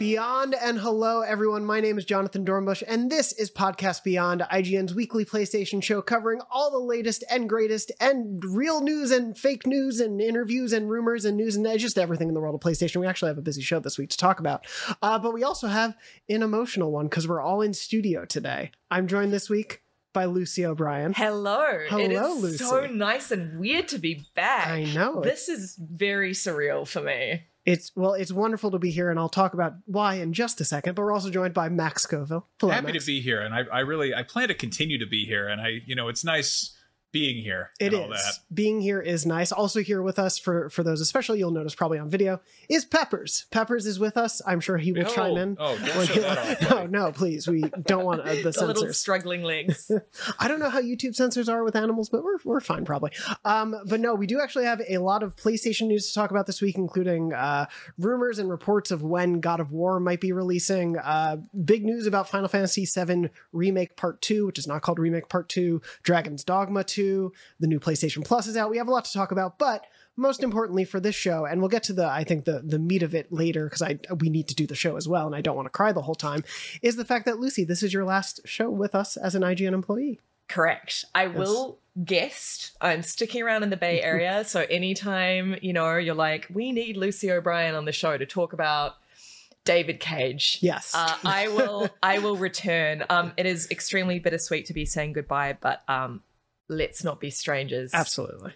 Beyond and hello, everyone. My name is Jonathon Dornbush, and this is Podcast Beyond, IGN's weekly PlayStation show covering all the latest and greatest and real news and fake news and interviews and rumors and news and just everything in the world of PlayStation. We actually have a busy show this week to talk about, uh, but we also have an emotional one because we're all in studio today. I'm joined this week by Lucy O'Brien. Hello. Hello, it is Lucy. so nice and weird to be back. I know. This is very surreal for me. It's well, it's wonderful to be here, and I'll talk about why in just a second. But we're also joined by Max Scoville. Hello, happy Max. to be here and I, I really i plan to continue to be here and i you know it's nice being here It and all that Being here is nice. Also here with us for for those especially you'll notice probably on video is Peppers. Peppers is with us. I'm sure he will Oh, chime in. oh, don't show that off, no, no, please. We don't want uh, the The little struggling legs. I don't know how YouTube censors are with animals, but we're we're fine probably. Um, but no, we do actually have a lot of PlayStation news to talk about this week, including uh, rumors and reports of when God of War might be releasing. Uh, big news about Final Fantasy VII Remake Part Two, which is not called Remake Part Two. Dragon's Dogma Two. The new PlayStation Plus is out. We have a lot to talk about, but most importantly for this show, and we'll get to the I think the the meat of it later because I we need to do the show as well, and I don't want to cry the whole time. Is the fact that Lucy, this is your last show with us as an IGN employee. Correct. I will guest. I'm sticking around in the Bay Area. so anytime, you know, you're like, we need Lucy O'Brien on the show to talk about David Cage. Yes. Uh, I will I will return. Um, it is extremely bittersweet to be saying goodbye, but um, let's not be strangers. Absolutely.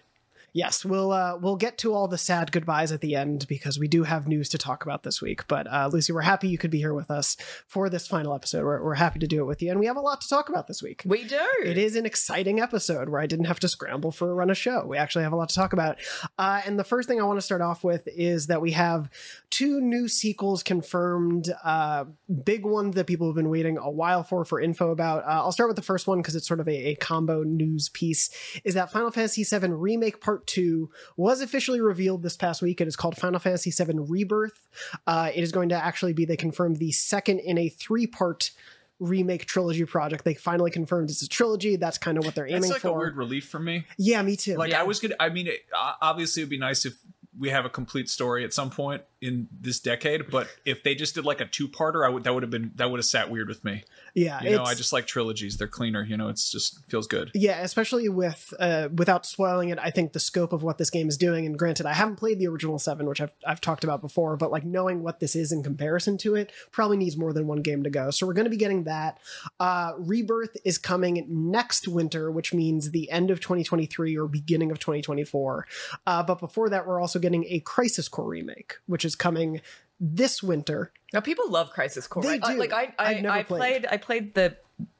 Yes, we'll uh, we'll get to all the sad goodbyes at the end because we do have news to talk about this week. But uh, Lucy, we're happy you could be here with us for this final episode. We're, we're happy to do it with you, and we have a lot to talk about this week. We do. It is an exciting episode where I didn't have to scramble for a run a show. We actually have a lot to talk about. Uh, and the first thing I want to start off with is that we have two new sequels confirmed, uh, big ones that people have been waiting a while for for info about. Uh, I'll start with the first one because it's sort of a, a combo news piece. Is that Final Fantasy VII Remake Part 2 was officially revealed this past week. It is called Final Fantasy VII Rebirth. Uh, it is going to actually be, they confirmed, the second in a three part remake trilogy project. They finally confirmed it's a trilogy. That's kind of what they're aiming that's like for. a weird relief for me yeah, me too. like Yeah. i was gonna i mean it, obviously it'd be nice if we have a complete story at some point in this decade but if they just did like a two-parter i would that would have been that would have sat weird with me yeah, you know i just like trilogies they're cleaner you know it's just feels good Yeah, especially with uh, without spoiling it, I think the scope of what this game is doing. And granted, I haven't played the original seven, which I've I've talked about before, but like knowing what this is in comparison to it probably needs more than one game to go. So we're going to be getting that. Uh, Rebirth is coming next winter, which means the end of 2023 or beginning of 2024. Uh, but before that, we're also getting a Crisis Core remake, which is coming this winter. Now people love Crisis Core. They right? I- do. Like I, I've I, never I played. played. I played the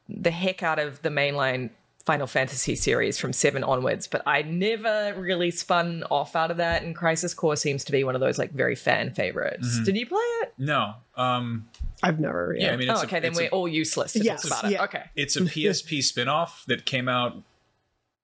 the heck out of the mainline Final Fantasy series from seven onwards, but I never really spun off out of that. And Crisis Core seems to be one of those like very fan favorites. Mm-hmm. Did you play it? no um I've never. yeah, i mean it's oh, a- okay. then we're a, all useless to Yes, talk about yeah. it. Okay. it's a psp spin-off that came out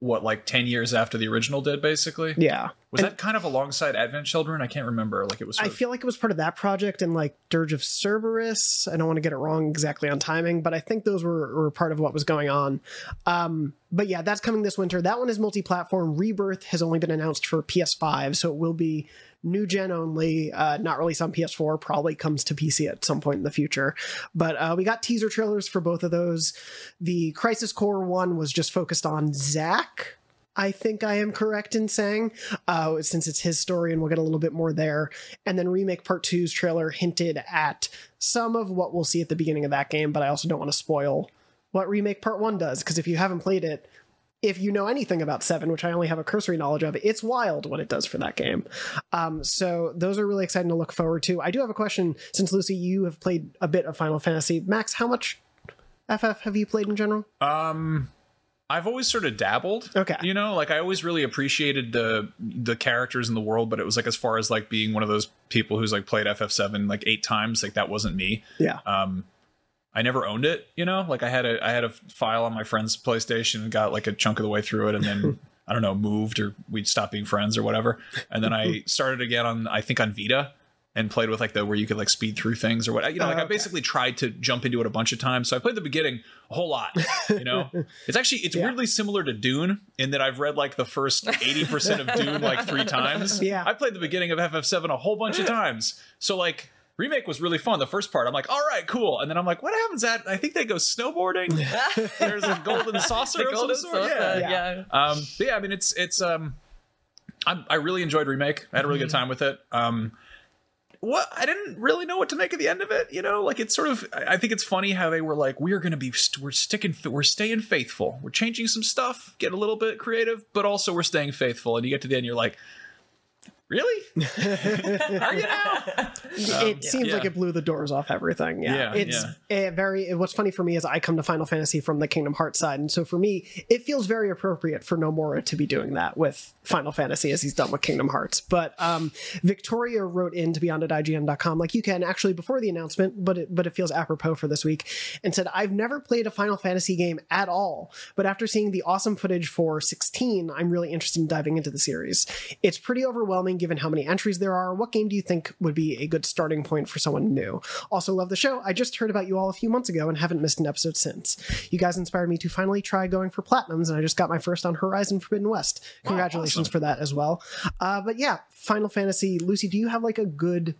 what like 10 years after the original did basically Yeah. Was that kind of alongside Advent Children? I can't remember. Like it was. I of, feel like it was part of that project and like Dirge of Cerberus. I don't want to get it wrong exactly on timing, but I think those were, were part of what was going on. Um, but yeah, that's coming this winter. That one is multi platform. Rebirth has only been announced for PS5, so it will be new gen only, uh, not released on PS4, probably comes to PC at some point in the future. But uh, we got teaser trailers for both of those. The Crisis Core one was just focused on Zack. I think I am correct in saying, uh, since it's his story, and we'll get a little bit more there. And then Remake Part 2's trailer hinted at some of what we'll see at the beginning of that game, but I also don't want to spoil what Remake Part 1 does, because if you haven't played it, if you know anything about Seven, which I only have a cursory knowledge of, it's wild what it does for that game. Um, so those are really exciting to look forward to. I do have a question since Lucy, you have played a bit of Final Fantasy. Max, how much FF have you played in general? um, I've always sort of dabbled. Okay. You know, like I always really appreciated the the characters in the world, but it was like as far as like being one of those people who's like played FF7 like eight times, like that wasn't me. Yeah. um I never owned it, you know? Like I had a I had a file on my friend's PlayStation and got like a chunk of the way through it and then I don't know, moved or we'd stop being friends or whatever. And then I started again on I think on Vita and played with like the where you could like speed through things or what you know, like I oh, okay. basically tried to jump into it a bunch of times. So I played the beginning a whole lot, you know? It's actually it's Yeah. weirdly similar to Dune in that I've read like the first 80% of Dune like 3 times. Yeah. I played the beginning of FF7 a whole bunch of times. So like remake was really fun. The first part, I'm like, all right, cool. And then I'm like, what happens at? I think they go snowboarding. There's a golden saucer the of some golden sort. saucer. Yeah. Yeah. Um, but yeah, I mean, it's it's um, I, I really enjoyed remake. I had a really good time with it. Um, what I didn't really know what to make of the end of it. You know, like it's sort of. I I think it's funny how they were like, we're gonna be, st- we're sticking, we're staying faithful. We're changing some stuff, get a little bit creative, but also we're staying faithful. And you get to the end, you're like. Really? Are you now? it seems Um, yeah. like it blew the doors off everything. Yeah, Yeah, it's a very. What's funny for me is I come to Final Fantasy from the Kingdom Hearts side, and so for me, it feels very appropriate for Nomura to be doing that with Final Fantasy as he's done with Kingdom Hearts. But um, Victoria wrote in to beyond at IGN.com, like you can actually before the announcement, but it, but it feels apropos for this week, and said I've never played a Final Fantasy game at all, but after seeing the awesome footage for 16, I'm really interested in diving into the series. It's pretty overwhelming given how many entries there are. What game do you think would be a good starting point for someone new? Also, love the show. I just heard about you all a few months ago and haven't missed an episode since. You guys inspired me to finally try going for platinums, and I just got my first on Horizon Forbidden West. Congratulations awesome. for that as well. Uh, but yeah, Final Fantasy. Lucy, do you have like a good,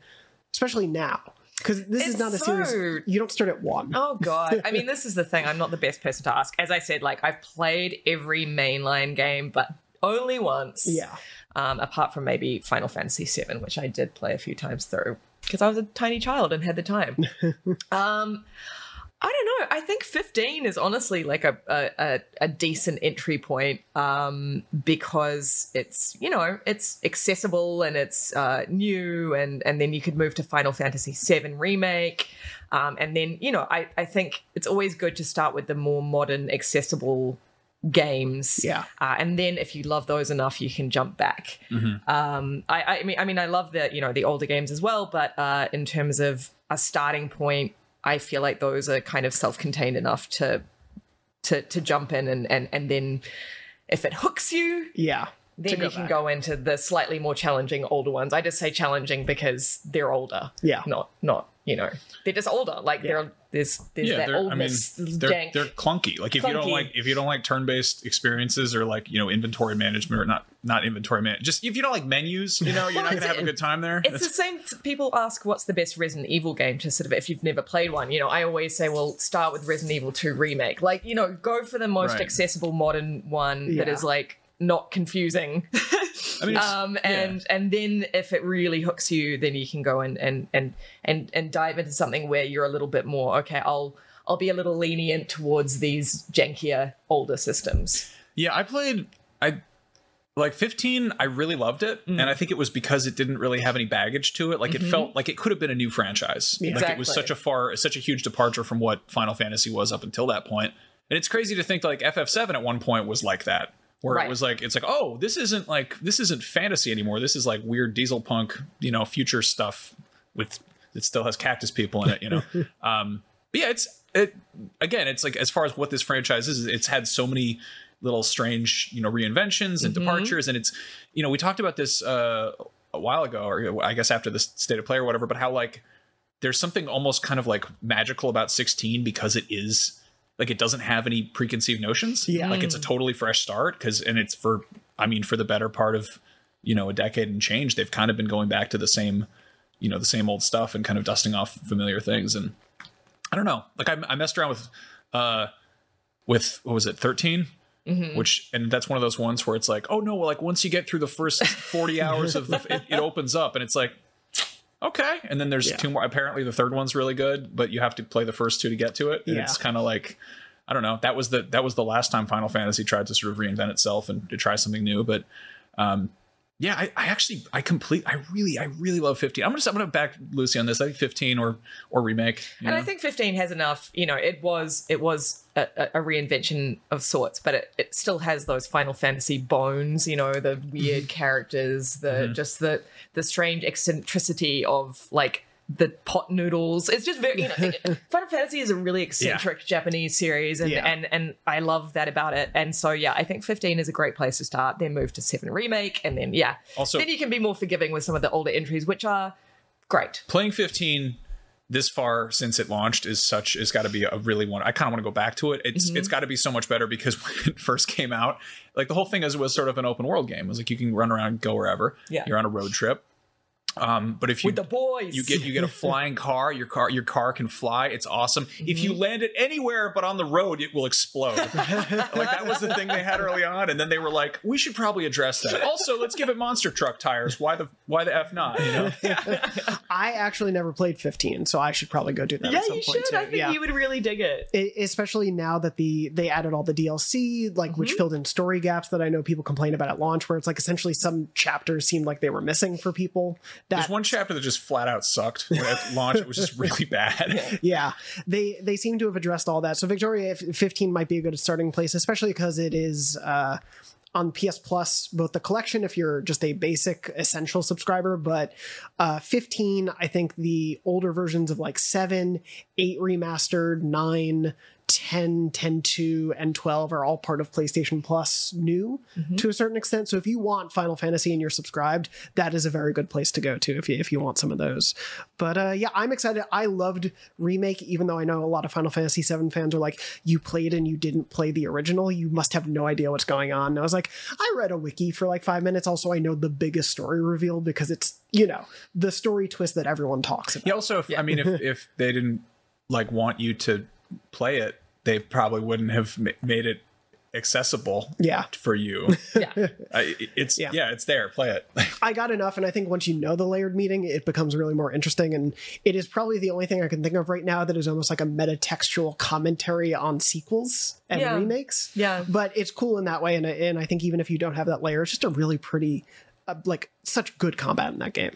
especially now? Because this is not a so- series. You don't start at one. Oh god. I mean, this is the thing. I'm not the best person to ask. As I said, like I've played every mainline game, but only once. Yeah. Um, apart from maybe Final Fantasy VII, which I did play a few times through because I was a tiny child and had the time. um, I don't know. I think 15 is honestly like a a, a, decent entry point um, because it's you know it's accessible and it's uh, new and and then you could move to Final Fantasy VII remake. Um, and then you know I, I think it's always good to start with the more modern accessible games Yeah. uh, and then if you love those enough you can jump back um I, I mean i mean i love the you know the older games as well but uh in terms of a starting point i feel like those are kind of self-contained enough to to to jump in and and and then if it hooks you Yeah. then you can back. go into the slightly more challenging older ones i just say challenging because they're older Yeah. not not you know they're just older like they're there's there's yeah, that they're, I mean, they're, jank. they're clunky. Like if you don't like if you don't like turn-based experiences or like you know inventory management or not not inventory man, just if you don't like menus, you know you're Well, not gonna that's have a good time there. It's the same. People ask what's the best Resident Evil game to sort of if you've never played one. You know, I always say, well, start with Resident Evil 2 remake. Like, you know, go for the most Right. accessible modern one that Yeah. is like not confusing. I mean, it's- um, yeah. and and then if it really hooks you, then you can go and and and and and dive into something where you're a little bit more okay. I'll I'll be a little lenient towards these jankier older systems. Yeah, I played I like 15 I really loved it Mm. and I think it was because it didn't really have any baggage to it. Like it felt like it could have been a new franchise. Like it was Mm-hmm. Such a far such a huge departure from what Final Fantasy was up until that point. And it's crazy to think like FF7 at one point was like that. Where Right. it was like it's like, "Oh, this isn't like this isn't fantasy anymore. This is like weird diesel punk, you know, future stuff with it still has cactus people in it, you know." um but yeah, it's it again, it's like as far as what this franchise is, it's had so many little strange, you know, reinventions and departures. And it's, you know, we talked about this uh, a while ago, or I guess after the state of play or whatever, but how like there's something almost kind of like magical about 16 because it is like it doesn't have any preconceived notions. Yeah. Like it's a totally fresh start because and it's for I mean for the better part of you know a decade and change they've kind of been going back to the same you know the same old stuff and kind of dusting off familiar things and I don't know like I, I messed around with uh with what was it 13 which and that's one of those ones where it's like oh no well like once you get through the first 40 hours of the it, it opens up and it's like okay and then there's Yeah. two more apparently the third one's really good but you have to play the first two to get to it Yeah. it's kind of like i don't know that was the that was the last time final fantasy tried to sort of reinvent itself and to try something new but um yeah i, I actually i complete i really i really love 15 i'm gonna i'm gonna back lucy on this. I think 15 or or remake you And I think 15 has enough, you know, it was it was a, a a reinvention of sorts, but it, it still has those Final Fantasy bones, you know, the weird characters, the Mm-hmm. just the the strange eccentricity of like the pot noodles. It's just very you know, Final Fantasy is a really eccentric Japanese series and, Yeah. and and I love that about it. And so yeah, I think 15 is a great place to start, then move to 7 remake and then yeah. Also- then you can be more forgiving with some of the older entries which are great. playing 15 this far since it launched is such is got to be a really one i kind of want to go back to it it's Mm-hmm. it's got to be so much better because when it first came out like the whole thing is it was sort of an open world game it was like you can run around and go wherever Yeah. you're on a road trip um but if you With the boys. you get you get a flying car your car your car can fly it's awesome if you Mm-hmm. land it anywhere but on the road it will explode like that was the thing they had early on and then they were like we should probably address that also let's give it monster truck tires why the why the f not you know I actually never played 15, so I should probably go do that yeah, at some you point should. too. I think yeah. you would really dig it. I- especially now that the they added all the DLC, like Mm-hmm. which filled in story gaps that I know people complain about at launch, where it's like essentially some chapters seemed like they were missing for people. That There's one chapter that just flat out sucked when at launch. It was just really bad. yeah, they they seem to have addressed all that. So Victoria 15 might be a good starting place, especially because it is. Uh, on PS Plus, both the collection if you're just a basic essential subscriber, but uh, 15, I think the older versions of like 7, 8 remastered, 9, 10, 10 2, and 12 are all part of PlayStation Plus new to a certain extent. So if you want Final Fantasy and you're subscribed, that is a very good place to go to if you, if you want some of those. But uh, yeah, I'm excited. I loved Remake, even though I know a lot of Final Fantasy 7 fans are like, you played and you didn't play the original. You must have no idea what's going on. And I was like, I read a wiki for like five minutes. Also, I know the biggest story reveal because it's, you know, the story twist that everyone talks about. He also, if, I mean, if if they didn't like want you to play it, they probably wouldn't have ma- made it accessible Yeah. for you. Yeah. I, it's Yeah. yeah. it's there. Play it. I got enough, and I think once you know the layered meeting, it becomes really more interesting. And it is probably the only thing I can think of right now that is almost like a metatextual commentary on sequels and Yeah. remakes. Yeah. But it's cool in that way, and and I think even if you don't have that layer, it's just a really pretty, uh, like such good combat in that game.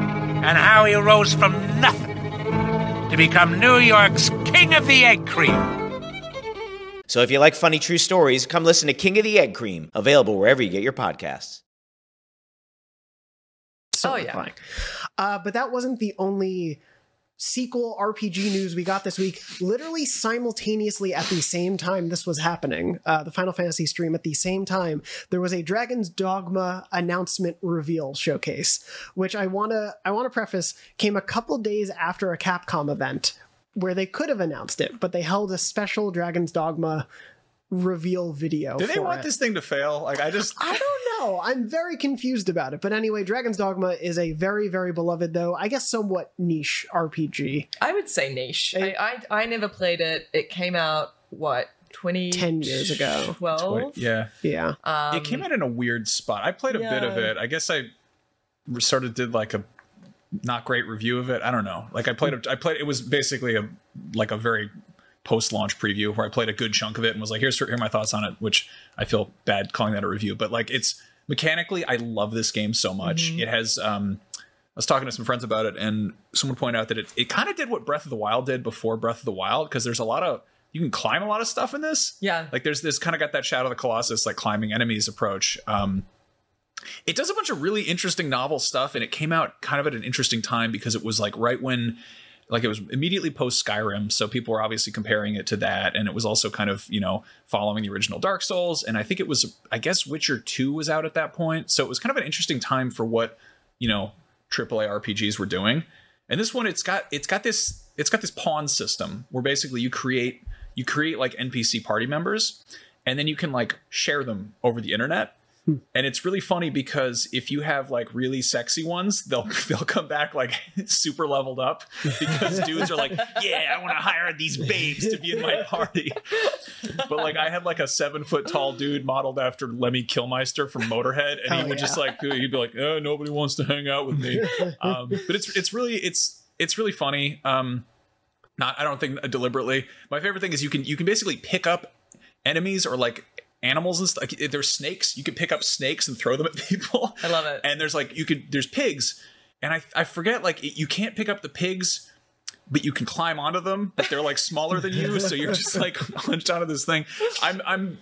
and how he rose from nothing to become New York's King of the Egg Cream. So if you like funny true stories, come listen to King of the Egg Cream, available wherever you get your podcasts. so Oh, yeah. Uh, but that wasn't the only sequel RPG news we got this week. Literally simultaneously at the same time this was happening, uh, the Final Fantasy stream at the same time, there was a Dragon's Dogma announcement reveal showcase, which I wanna I wanna preface came a couple days after a Capcom event where they could have announced it, but they held a special Dragon's Dogma reveal video. Do they want it. this thing to fail? Like, I just. I don't know. I'm very confused about it. But anyway, Dragon's Dogma is a very, very beloved, though I guess somewhat niche RPG. I would say niche. Eh. I, I I never played it. It came out what twenty 10 years ago. Twelve. Yeah. Yeah. Um, it came out in a weird spot. I played a bit of it. I guess I sort of did like a not great review of it. I don't know. Like I played, a, I played. It was basically a like a very post-launch preview where I played a good chunk of it and was like, "Here's here are my thoughts on it," which I feel bad calling that a review, but like it's mechanically, I love this game so much. It has. um I was talking to some friends about it, and someone pointed out that it, it kind of did what Breath of the Wild did before Breath of the Wild, because there's a lot of you can climb a lot of stuff in this. Yeah. Like there's this kind of got that Shadow of the Colossus like climbing enemies approach. Um it does a bunch of really interesting novel stuff and it came out kind of at an interesting time because it was like right when like it was immediately post Skyrim, so people were obviously comparing it to that and it was also kind of, you know, following the original Dark Souls and I think it was I guess Witcher 2 was out at that point. So it was kind of an interesting time for what, you know, AAA RPGs were doing. And this one it's got it's got this it's got this pawn system where basically you create you create like NPC party members and then you can like share them over the internet. And it's really funny because if you have like really sexy ones, they'll they'll come back like super leveled up because dudes are like, yeah, I want to hire these babes to be in my party. But like I had like a seven foot tall dude modeled after Lemmy Kilmister from Motorhead, and he would just like he'd be like, oh, nobody wants to hang out with me. Um, but it's it's really it's it's really funny. Um, not I don't think deliberately. My favorite thing is you can you can basically pick up enemies or like animals and stuff. Like, there's snakes. You can pick up snakes and throw them at people. I love it. And there's like you could there's pigs, and I I forget like you can't pick up the pigs. But you can climb onto them, but they're like smaller than you, so you're just like hunched onto this thing. I'm I'm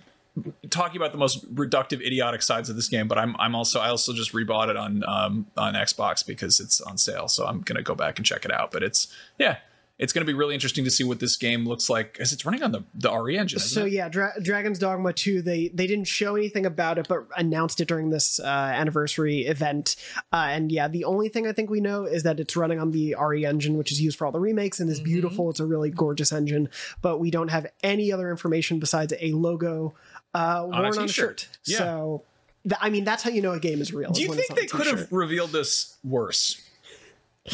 talking about the most reductive, idiotic sides of this game, but I'm I'm also I also just rebought it on um on Xbox because it's on sale, so I'm gonna go back and check it out. But it's yeah, it's gonna be really interesting to see what this game looks like because it's running on the the RE engine. So it? yeah, Dra- Dragon's Dogma 2, they they didn't show anything about it, but announced it during this uh, anniversary event. Uh, and yeah, the only thing I think we know is that it's running on the RE engine, which is used for all the remakes and is beautiful. It's a really gorgeous engine, but we don't have any other information besides a logo uh, worn on a t-shirt. shirt. Yeah. So. th- I mean, that's how you know a game is real. Do you think they could have revealed this worse?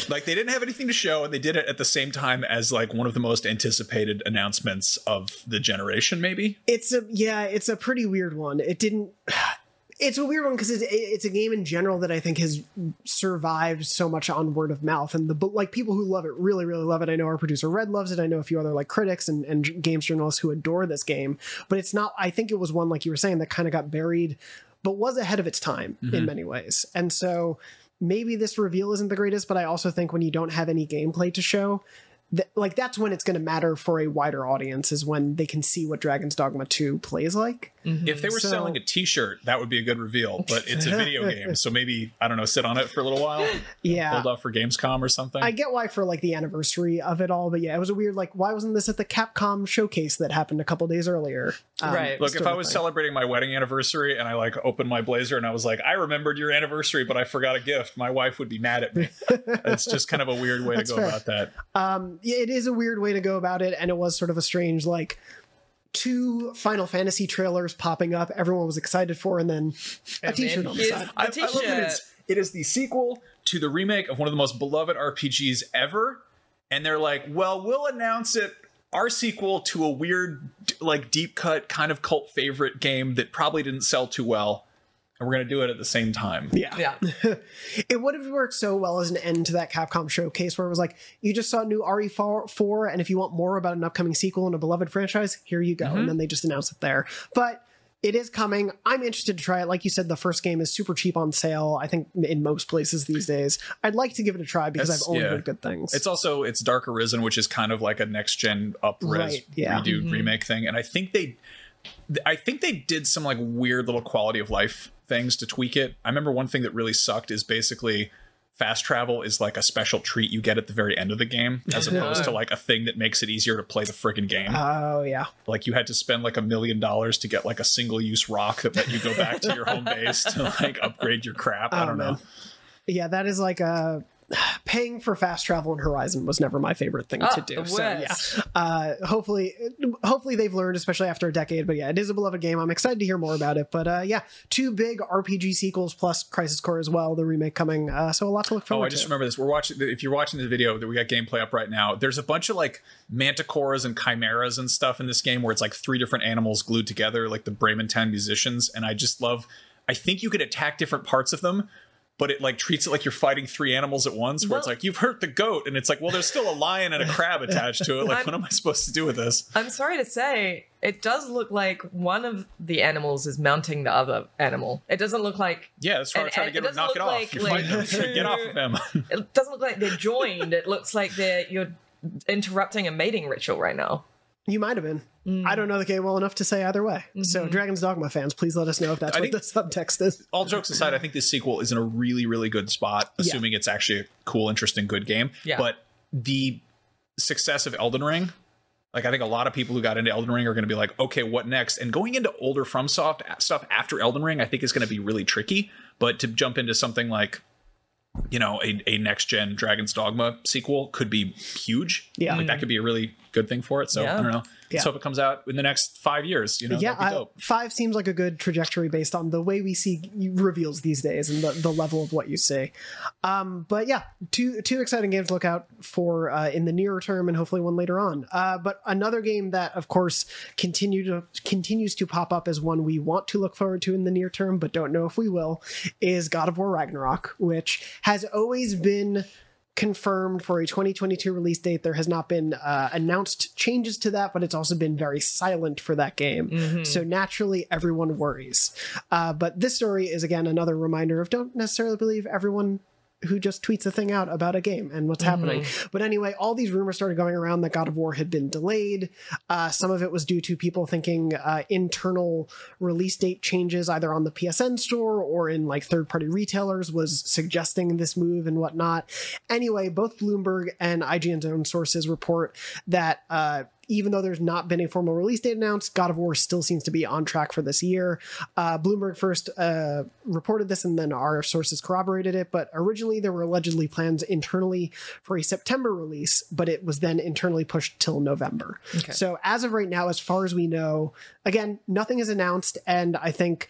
Like they didn't have anything to show, and they did it at the same time as like one of the most anticipated announcements of the generation, maybe. It's a yeah, it's a pretty weird one. It didn't. It's a weird one because it's, it's a game in general that I think has survived so much on word of mouth, and the like people who love it really really love it. I know our producer Red loves it. I know a few other like critics and, and games journalists who adore this game. But it's not. I think it was one like you were saying that kind of got buried, but was ahead of its time in Mhm. many ways. And so maybe this reveal isn't the greatest, but I also think when you don't have any gameplay to show, th- like that's when it's going to matter for a wider audience is when they can see what Dragon's Dogma 2 plays like. If they were So- selling a T-shirt, that would be a good reveal. But it's a video game, so maybe I don't know, sit on it for a little while, Yeah. hold off for Gamescom or something. I get why for like the anniversary of it all, but yeah, it was a weird like why wasn't this at the Capcom showcase that happened a couple days earlier? Um, Look, if I was thing. celebrating my wedding anniversary and I like opened my blazer and I was like, I remembered your anniversary, but I forgot a gift, my wife would be mad at me. it's just kind of a weird way to go fair. about that. Um, yeah, it is a weird way to go about it, and it was sort of a strange like two Final Fantasy trailers popping up. Everyone was excited for, and then a T-shirt on the side. I, I love that it's, it is the sequel to the remake of one of the most beloved RPGs ever, and they're like, "Well, we'll announce it." Our sequel to a weird, like deep cut kind of cult favorite game that probably didn't sell too well, and we're gonna do it at the same time. Yeah. Yeah. it would have worked so well as an end to that Capcom showcase where it was like, you just saw new RE4, and if you want more about an upcoming sequel in a beloved franchise, here you go. Mm-hmm. And then they just announced it there. But it is coming. I'm interested to try it. Like you said, the first game is super cheap on sale, I think, in most places these days. I'd like to give it a try because That's- I've only yeah. heard good things. It's also it's Dark Arisen, which is kind of like a next gen up res Right, yeah. redo Mhm. remake thing, and I think they, I think they did some like weird little quality of life things to tweak it. I remember one thing that really sucked is basically fast travel is like a special treat you get at the very end of the game, as opposed to like a thing that makes it easier to play the friggin' game. Oh, yeah. like you had to spend like a million dollars to get like a single use rock that let you go back to your home base to like upgrade your crap. I Oh, don't know. man. Yeah, that is like a. Paying for fast travel in Horizon was never my favorite thing Ah, to do. So yeah, uh, hopefully, hopefully they've learned, especially after a decade. But yeah, it is a beloved game. I'm excited to hear more about it. But uh, yeah, two big RPG sequels plus Crisis Core as well, the remake coming. Uh, so a lot to look forward. To. Oh, I just to. remember this. We're watching. If you're watching the video that we got gameplay up right now, there's a bunch of like manticores and chimeras and stuff in this game where it's like three different animals glued together, like the Bremen Town musicians. And I just love. I think you could attack different parts of them, but it like treats it like you're fighting three animals at once. Where it's like you've hurt the goat, and it's like, well, there's still a lion and a crab attached to it. Like, what am I supposed to do with this? I'm sorry to say, it does look like one of the animals is mounting the other animal. It doesn't look like Yeah, that's why I'm trying to get him, knock it off. like- fighting like get off of him. it doesn't look like they're joined. it looks like they're you're interrupting a mating ritual right now. You might have been. I mm. don't know the game well enough to say either way. So mm-hmm. Dragon's Dogma fans, please let us know if that's I what the subtext is. all jokes aside, I think this sequel is in a really, really good spot, Yeah. assuming it's actually a cool, interesting, good game. Yeah. But the success of Elden Ring, like I think a lot of people who got into Elden Ring are going to be like, okay, what next? And going into older FromSoft stuff after Elden Ring, I think is going to be really tricky. But to jump into something like, you know, a, a next gen Dragon's Dogma sequel could be huge. Yeah. like that mm-hmm. could be a really good thing for it. So Yeah. I don't know. Let's hope it comes out in the next five years. You know, yeah, I, five seems like a good trajectory based on the way we see reveals these days and the, the level of what you see. Um, but yeah, two two exciting games to look out for uh, in the nearer term and hopefully one later on. Uh, but another game that, of course, continue to continues to pop up as one we want to look forward to in the near term, but don't know if we will, is God of War Ragnarok, which has always been confirmed for a 2022 release date. There has not been uh, announced changes to that, but it's also been very silent for that game. So naturally, everyone worries. Uh, but this story is again another reminder of don't necessarily believe everyone who just tweets a thing out about a game and what's happening. But anyway, all these rumors started going around that God of War had been delayed. Uh, some of it was due to people thinking uh, internal release date changes, either on the PSN store or in like third party retailers, was suggesting this move and whatnot. Anyway, both Bloomberg and IGN's own sources report that. Uh, even though there's not been a formal release date announced, God of War still seems to be on track for this year. Uh, Bloomberg first uh, reported this, and then our sources corroborated it. But originally, there were allegedly plans internally for a September release, but it was then internally pushed till November. So, as of right now, as far as we know, again, nothing is announced, and I think.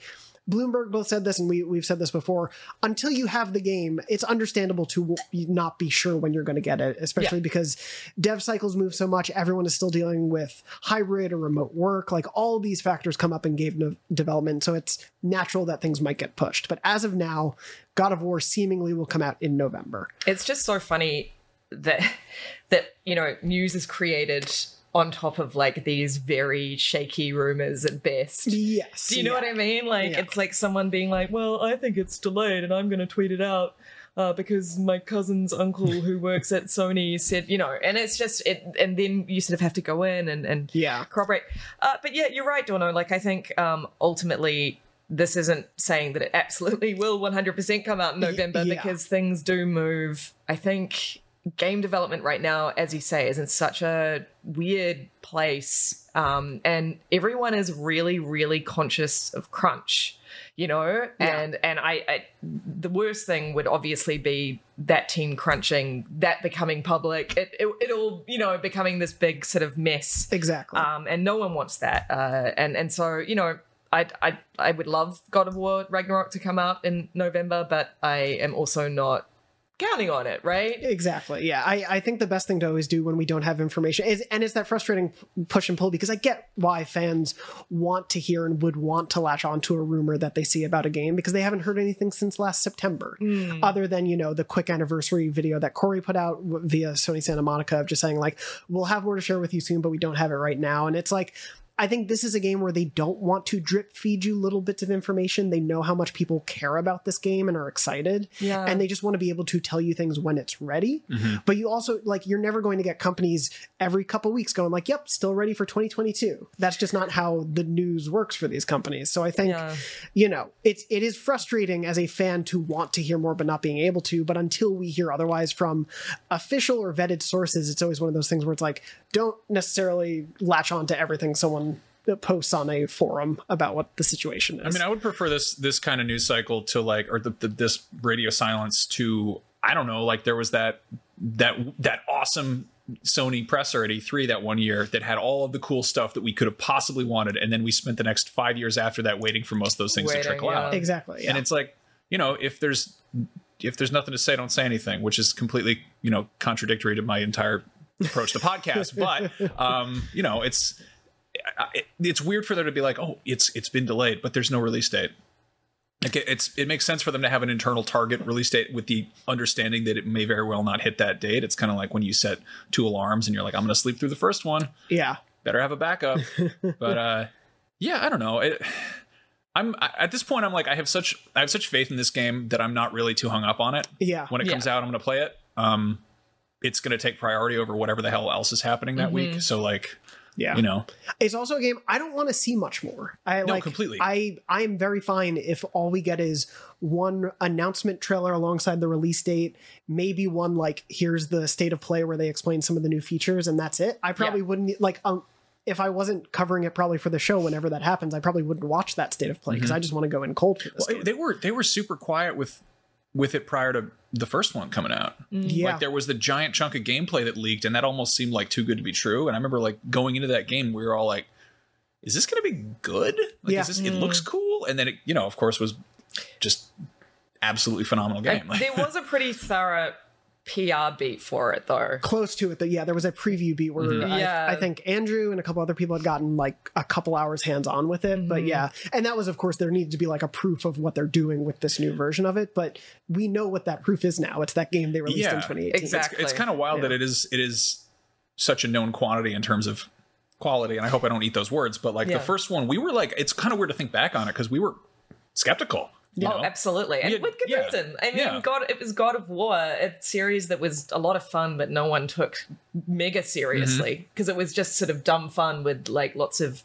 Bloomberg both said this, and we, we've said this before. Until you have the game, it's understandable to not be sure when you're going to get it, especially Yeah. because dev cycles move so much. Everyone is still dealing with hybrid or remote work. Like all these factors come up in game no- development, so it's natural that things might get pushed. But as of now, God of War seemingly will come out in November. It's just so funny that that you know news is created on top of like these very shaky rumors at best. Yes. Do you know what I mean? Like Yeah. it's like someone being like, "Well, I think it's delayed, and I'm going to tweet it out." uh, because my cousin's uncle who works at Sony said, you know, and it's just it, and then you sort of have to go in and and yeah corroborate. Uh, but yeah, you're right, Dorno. Like I think um, ultimately this isn't saying that it absolutely will 100% come out in November yeah. because things do move. I think game development right now, as you say, is in such a weird place, um, and everyone is really, really conscious of crunch. You know, Yeah. and and I, I, the worst thing would obviously be that team crunching, that becoming public, it, it, it all you know becoming this big sort of mess. Exactly. Um, and no one wants that. Uh, and and so you know, I I I would love God of War Ragnarok to come out in November, but I am also not counting on it. Right? Exactly. Yeah. I, I think the best thing to always do when we don't have information is, and it's that frustrating push and pull because I get why fans want to hear and would want to latch onto a rumor that they see about a game because they haven't heard anything since last September, Hmm. other than, you know, the quick anniversary video that Cory put out via Sony Santa Monica of just saying, like, we'll have more to share with you soon, but we don't have it right now. And it's like, I think this is a game where they don't want to drip feed you little bits of information. They know how much people care about this game and are excited. Yeah. And they just want to be able to tell you things when it's ready. Mm-hmm. But you also like you're never going to get companies every couple weeks going like, "Yep, still ready for 2022." That's just not how the news works for these companies. So I think Yeah. you know, it's it is frustrating as a fan to want to hear more but not being able to, but until we hear otherwise from official or vetted sources, it's always one of those things where it's like don't necessarily latch on to everything someone posts on a forum about what the situation is. I mean, I would prefer this this kind of news cycle to like, or the, the this radio silence to I don't know, like there was that that that awesome Sony presser at E3 that one year that had all of the cool stuff that we could have possibly wanted, and then we spent the next five years after that waiting for most of those things Waiting, to trickle yeah. out. exactly. Yeah. And it's like, you know, if there's if there's nothing to say, don't say anything, which is completely, you know, contradictory to my entire approach the podcast. but um, you know, it's it, it's weird for there to be like, oh, it's it's been delayed, but there's no release date. Like it, it's it makes sense for them to have an internal target release date with the understanding that it may very well not hit that date. It's kind of like when you set two alarms and you're like, I'm going to sleep through the first one. yeah. Better have a backup. but uh, yeah, I don't know. It, I'm at this point. I'm like, I have such I have such faith in this game that I'm not really too hung up on it. Yeah. When it comes out, I'm going to play it. Um, it's going to take priority over whatever the hell else is happening that week. So like, Yeah. you know, It's also a game I don't want to see much more. I No, like completely. I I am very fine if all we get is one announcement trailer alongside the release date, maybe one like here's the state of play where they explain some of the new features and that's it. I probably wouldn't like um if I wasn't covering it probably for the show whenever that happens, I probably wouldn't watch that state of play because I just want to go in cold for this. Mm-hmm. Well, game. they were they were super quiet with with it prior to the first one coming out. Mm. Yeah. Like there was the giant chunk of gameplay that leaked, and that almost seemed like too good to be true. And I remember like going into that game, we were all like, "Is this going to be good? Like, Yeah. is this? It mm. looks cool." And then it, you know, of course, was just absolutely phenomenal game. there was a pretty thorough PR beat for it though. Close to it, that yeah, there was a preview beat where Mm-hmm. I, Yeah. I think Andrew and a couple other people had gotten like a couple hours hands on with it. But Mm-hmm. yeah, and that was of course there needed to be like a proof of what they're doing with this new version of it. But we know what that proof is now. It's that game they released in 2018. Exactly. it's kind of wild Yeah. that it is it is such a known quantity in terms of quality and i hope i don't eat those words but like Yeah. the first one we were like it's kind of weird to think back on it because we were skeptical you oh, know? absolutely, and Yeah, with good yeah, reason. I mean, yeah. God, it was God of War, a series that was a lot of fun, but no one took mega seriously Mm-hmm. because it was just sort of dumb fun with like lots of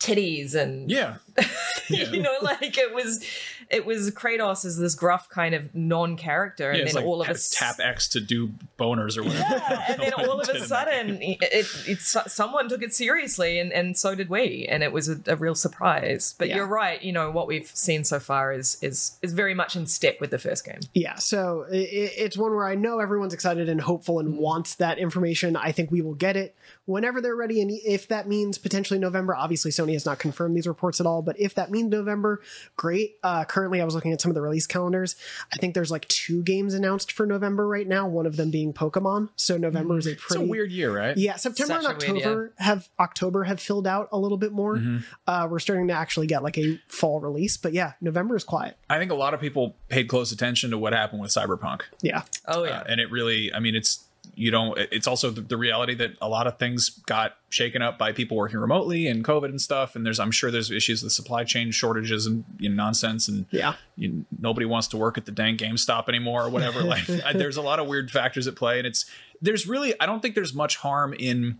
titties and yeah you know, like it was, it was Kratos as this gruff kind of non-character, and yeah, it's then like all of a tap, tap x to do boners or whatever yeah, and then all of a Did it. sudden, it, it, someone took it seriously, and, and so did we, and it was a, a real surprise. But Yeah. you're right, you know what we've seen so far is is is very much in step with the first game. Yeah, so i i- it's one where I know everyone's excited and hopeful and wants that information. I think we will get it whenever they're ready, and if that means potentially November. Obviously, Sony has not confirmed these reports at all, but if that means November, great. Uh, currently, I was looking at some of the release calendars. I think there's like two games announced for November right now. One of them being Pokemon. So November is a it's pretty a weird year right Yeah, September Such and a weird October have October have filled out a little bit more. Mm-hmm. Uh, we're starting to actually get like a fall release, but yeah, November is quiet. i think a lot of people paid close attention to what happened with cyberpunk Yeah, Oh Uh, and it really i mean it's you don't. It's also the, the reality that a lot of things got shaken up by people working remotely and COVID and stuff. And there's, I'm sure, there's issues with supply chain shortages and you know, nonsense. And yeah, you, nobody wants to work at the dang GameStop anymore or whatever. like, there's a lot of weird factors at play, and it's there's really I don't think there's much harm in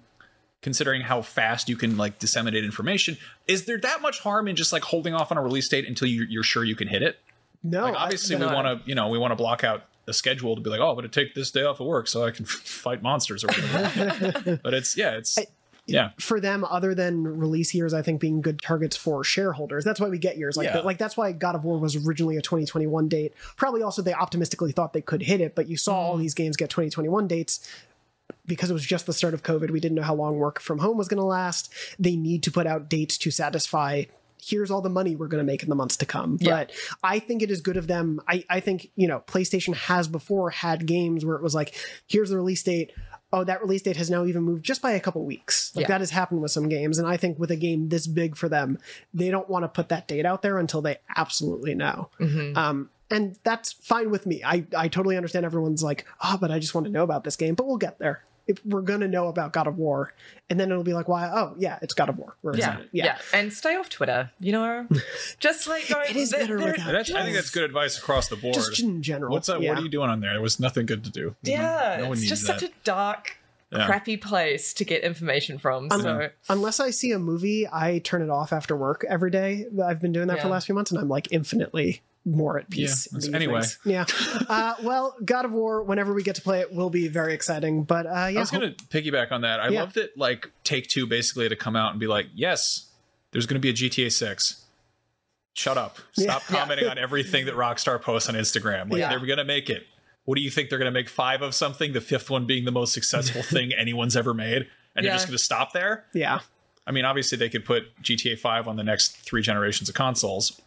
considering how fast you can like disseminate information. Is there that much harm in just like holding off on a release date until you're, you're sure you can hit it? No, like, obviously we want to, you know, we want to block out a schedule to be like, oh, I'm going to take this day off of work so I can fight monsters or whatever. but it's yeah, it's. I, yeah for them other than release years i think being good targets for shareholders that's why we get years like Yeah. that like that's why god of war was originally a 2021 date probably also they optimistically thought they could hit it but you saw all Mm. these games get 2021 dates because it was just the start of covid we didn't know how long work from home was going to last they need to put out dates to satisfy here's all the money we're going to make in the months to come. Yeah. but i think it is good of them. I, I think you know playstation has before had games where it was like here's the release date. Oh that release date has now even moved just by a couple weeks. Like Yeah. that has happened with some games. And i think with a game this big for them they don't want to put that date out there until they absolutely know. Mhm. um and that's fine with me. I i totally understand everyone's like oh but i just want to know about this game. But we'll get there if we're gonna know about god of war and then it'll be like why oh yeah it's god of war we're Yeah, excited yeah, and stay off Twitter. You know, just like don't, It is they're- better they're without That's, I think that's good advice across the board. just in general What's that? yeah. What are you doing on there? There was nothing good to do. Yeah, No one it's just that. such a dark, Yeah. crappy place to get information from. Un- So unless I see a movie, I turn it off after work every day. I've been doing that for the last few months, and I'm like infinitely more at peace. Yeah, in anyway. evenings. yeah. Uh, well, God of War. Whenever we get to play it, will be very exciting. But uh, yeah, I was going to piggyback on that. I Yeah. love that like Take Two basically to come out and be like, "Yes, there's going to be a GTA 6." Shut up. Stop Yeah. commenting on everything that Rockstar posts on Instagram. Like Yeah. they're going to make it. What do you think they're going to make 5 of something, the fifth one being the most successful thing anyone's ever made? And Yeah. they're just going to stop there? yeah. I mean, obviously they could put GTA 5 on the next 3 generations of consoles.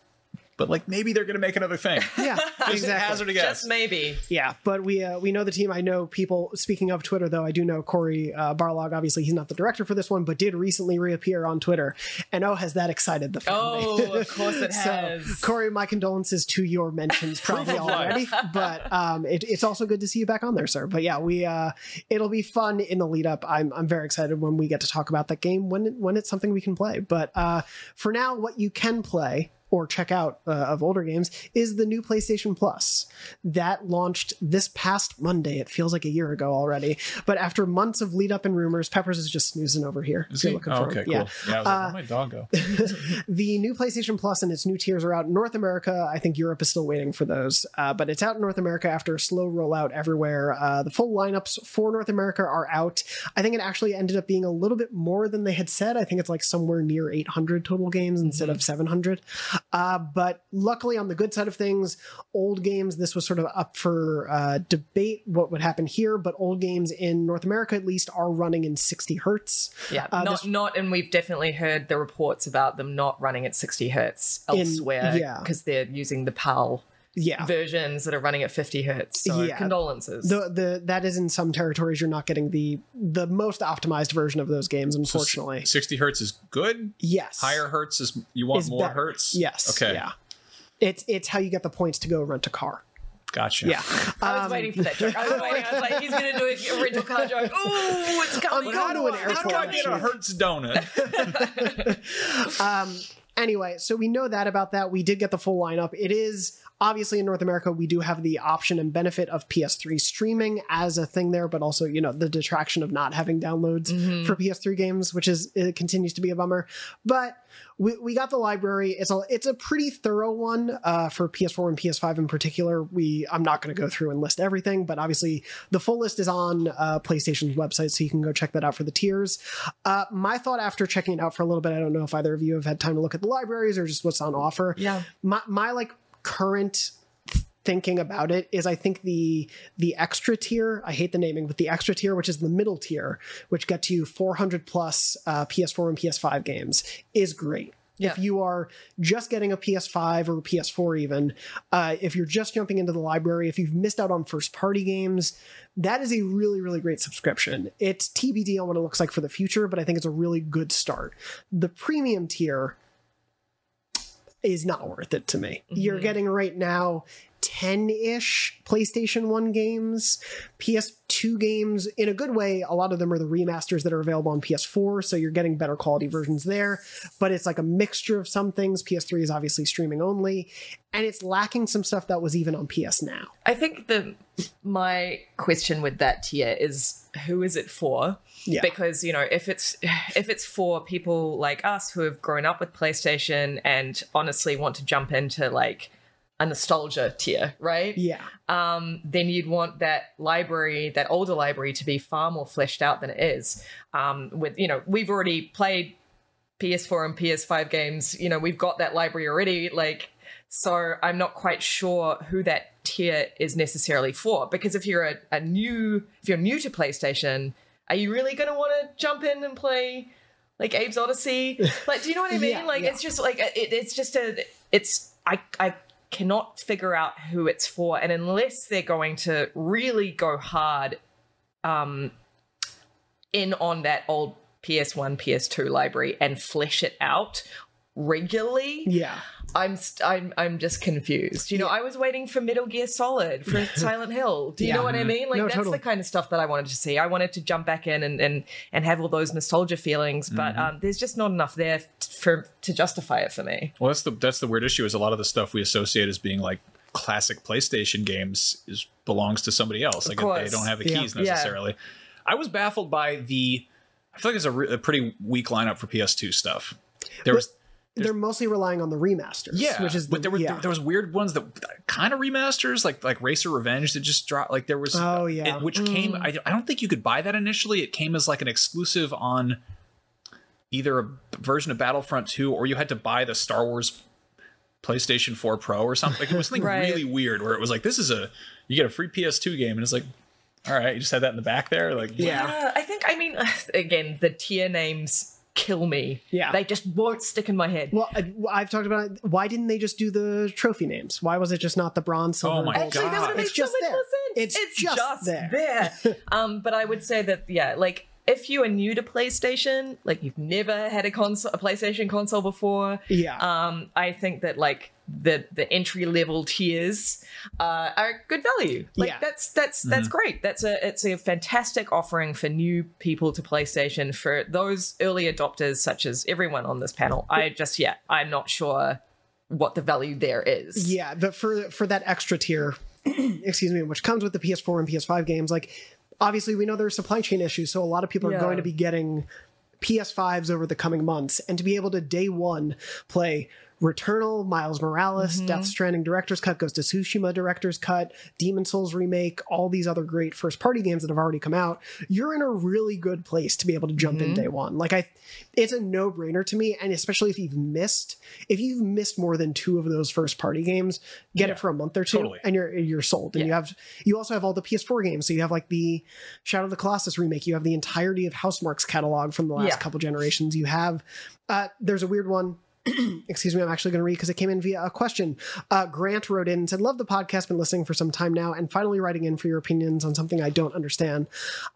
But like maybe they're going to make another thing. Yeah, Just exactly. hazard a guess. just maybe. Yeah, but we uh, we know the team. I know people. Speaking of Twitter, though, I do know Cory uh, Barlog. Obviously, he's not the director for this one, but did recently reappear on Twitter. And oh, has that excited the family? Oh, of course it so, has. Cory, my condolences to your mentions probably already, but um, it, it's also good to see you back on there, sir. But yeah, we uh, it'll be fun in the lead up. I'm I'm very excited when we get to talk about that game when it, when it's something we can play. But uh, for now, what you can play or check out uh, of older games is the new PlayStation Plus that launched this past Monday. It feels like a year ago already, but after months of lead up and rumors, Peppers is just snoozing over here. Is he? Oh, him. okay, cool. Yeah. Yeah, I was like, Uh, where'd my dog go? the new PlayStation Plus and its new tiers are out in North America. I think Europe is still waiting for those, uh, but it's out in North America after a slow rollout everywhere. Uh, the full lineups for North America are out. I think it actually ended up being a little bit more than they had said. I think it's like somewhere near 800 total games instead of 700. Uh, but luckily, on the good side of things, old games, this was sort of up for uh, debate what would happen here, but old games in North America at least are running in 60 hertz. Yeah, Uh, not this- not, and we've definitely heard the reports about them not running at 60 hertz elsewhere yeah. because they're using the PAL Yeah. versions that are running at 50 hertz. So Yeah. condolences. the the that is in some territories you're not getting the the most optimized version of those games unfortunately 60 hertz is good. yes Higher hertz is you want Is more better. hertz. yes Okay. yeah it's it's how you get the points to go rent a car Gotcha. yeah I was Um, waiting for that joke. I was waiting. I was like, he's going to do a rental car joke. Ooh, it's coming. going to an How do I get a hertz donut? um anyway so we know that about that we did get the full lineup it is obviously in north america we do have the option and benefit of ps3 streaming as a thing there but also you know the detraction of not having downloads for ps3 games which is it continues to be a bummer. But we, we got the library. It's a it's a pretty thorough one uh, for ps4 and ps5 in particular. We i'm not going to go through and list everything but obviously the full list is on uh, playstation's website so you can go check that out for the tiers. Uh, my thought after checking it out for a little bit i don't know if either of you have had time to look at the libraries or just what's on offer. Yeah. my, my like current thinking about it is I think the the extra tier I hate the naming but the extra tier which is the middle tier which gets you 400 plus uh, PS4 and PS5 games is great. If you are just getting a PS5 or a PS4 even, uh, if you're just jumping into the library, if you've missed out on first party games, that is a really, really great subscription. It's TBD on what it looks like for the future, but I think it's a really good start. The premium tier is not worth it to me. You're mm-hmm. getting right now 10 ish PlayStation 1 games, PS2 PS2 games in a good way. A lot of them are the remasters that are available on PS4, so you're getting better quality versions there. But it's like a mixture of some things. PS3 is obviously streaming only, and it's lacking some stuff that was even on PS Now. I think the my question with that tier is who is it for? Yeah. Because you know if it's if it's for people like us who have grown up with PlayStation and honestly want to jump into like a nostalgia tier, right? Yeah. Um, then you'd want that library, that older library, to be far more fleshed out than it is. Um, with you know, we've already played PS4 and PS5 games. You know, we've got that library already. Like, so I'm not quite sure who that tier is necessarily for. Because if you're a, a new, if you're new to PlayStation, are you really going to want to jump in and play like Abe's Odyssey? Like, do you know what I mean? Yeah, like, yeah. it's just like it, it's just a, it's I I cannot figure out who it's for, and unless they're going to really go hard, um, in on that old PS1, PS2 library and flesh it out regularly. Yeah. I'm st- I'm I'm just confused. You know, I was waiting for Metal Gear Solid for Silent Hill. Do you Yeah. know what I mean? Like No, that's totally. the kind of stuff that I wanted to see. I wanted to jump back in and and and have all those nostalgia feelings, but um, there's just not enough there f- for to justify it for me. Well, that's the that's the weird issue. Is a lot of the stuff we associate as being like classic PlayStation games is belongs to somebody else. Of Like they don't have the Yeah. keys Yeah. necessarily. I was baffled by the. I feel like it's a, re- a pretty weak lineup for PS2 stuff. There was They're mostly relying on the remasters, yeah, which is the, but there were yeah. there was weird ones that kind of remasters, like like Racer Revenge that just dropped. Like there was Oh, yeah. it- which came. Mm. I, I don't think you could buy that initially. It came as like an exclusive on either a version of Battlefront 2 or you had to buy the Star Wars PlayStation 4 Pro or something. Like it was something Right. really weird where it was like this is a you get a free PS2 game and it's like all right, you just had that in the back there like Yeah, I think I mean again the tier names kill me. Yeah. they just won't stick in my head. Well, I- I've talked about it. Why didn't they just do the trophy names? Why was it just not the bronze, silver, Oh my gold? Actually, that would God. make It's just so much there. more sense. It's just there. there. um, but I would say that yeah, like if you are new to PlayStation, like you've never had a console, a PlayStation console before, Yeah. um, I think that like the the entry level tiers uh, are good value. Like Yeah. that's that's that's Mm-hmm. great. That's a it's a fantastic offering for new people to PlayStation. For those early adopters, such as everyone on this panel, I just yeah, I'm not sure what the value there is. Yeah, but for for that extra tier, excuse me, which comes with the PS4 and PS5 games, like obviously we know there's supply chain issues, so a lot of people are Yeah. going to be getting PS5s over the coming months, and to be able to day one play Returnal, Miles Morales, Death Stranding Director's Cut, Ghost of Tsushima Director's Cut, Demon Souls Remake, all these other great first party games that have already come out, you're in a really good place to be able to jump in day one. Like I it's a no-brainer to me, and especially if you've missed if you've missed more than two of those first party games, get it for a month or two totally. and you're you're sold. And you have you also have all the PS4 games. So you have like the Shadow of the Colossus remake, you have the entirety of Housemarque's catalog from the last Yeah. couple generations. You have uh there's a weird one excuse me, I'm actually going to read because it came in via a question. Uh, Grant wrote in and said, Love the podcast, been listening for some time now, and finally writing in for your opinions on something I don't understand.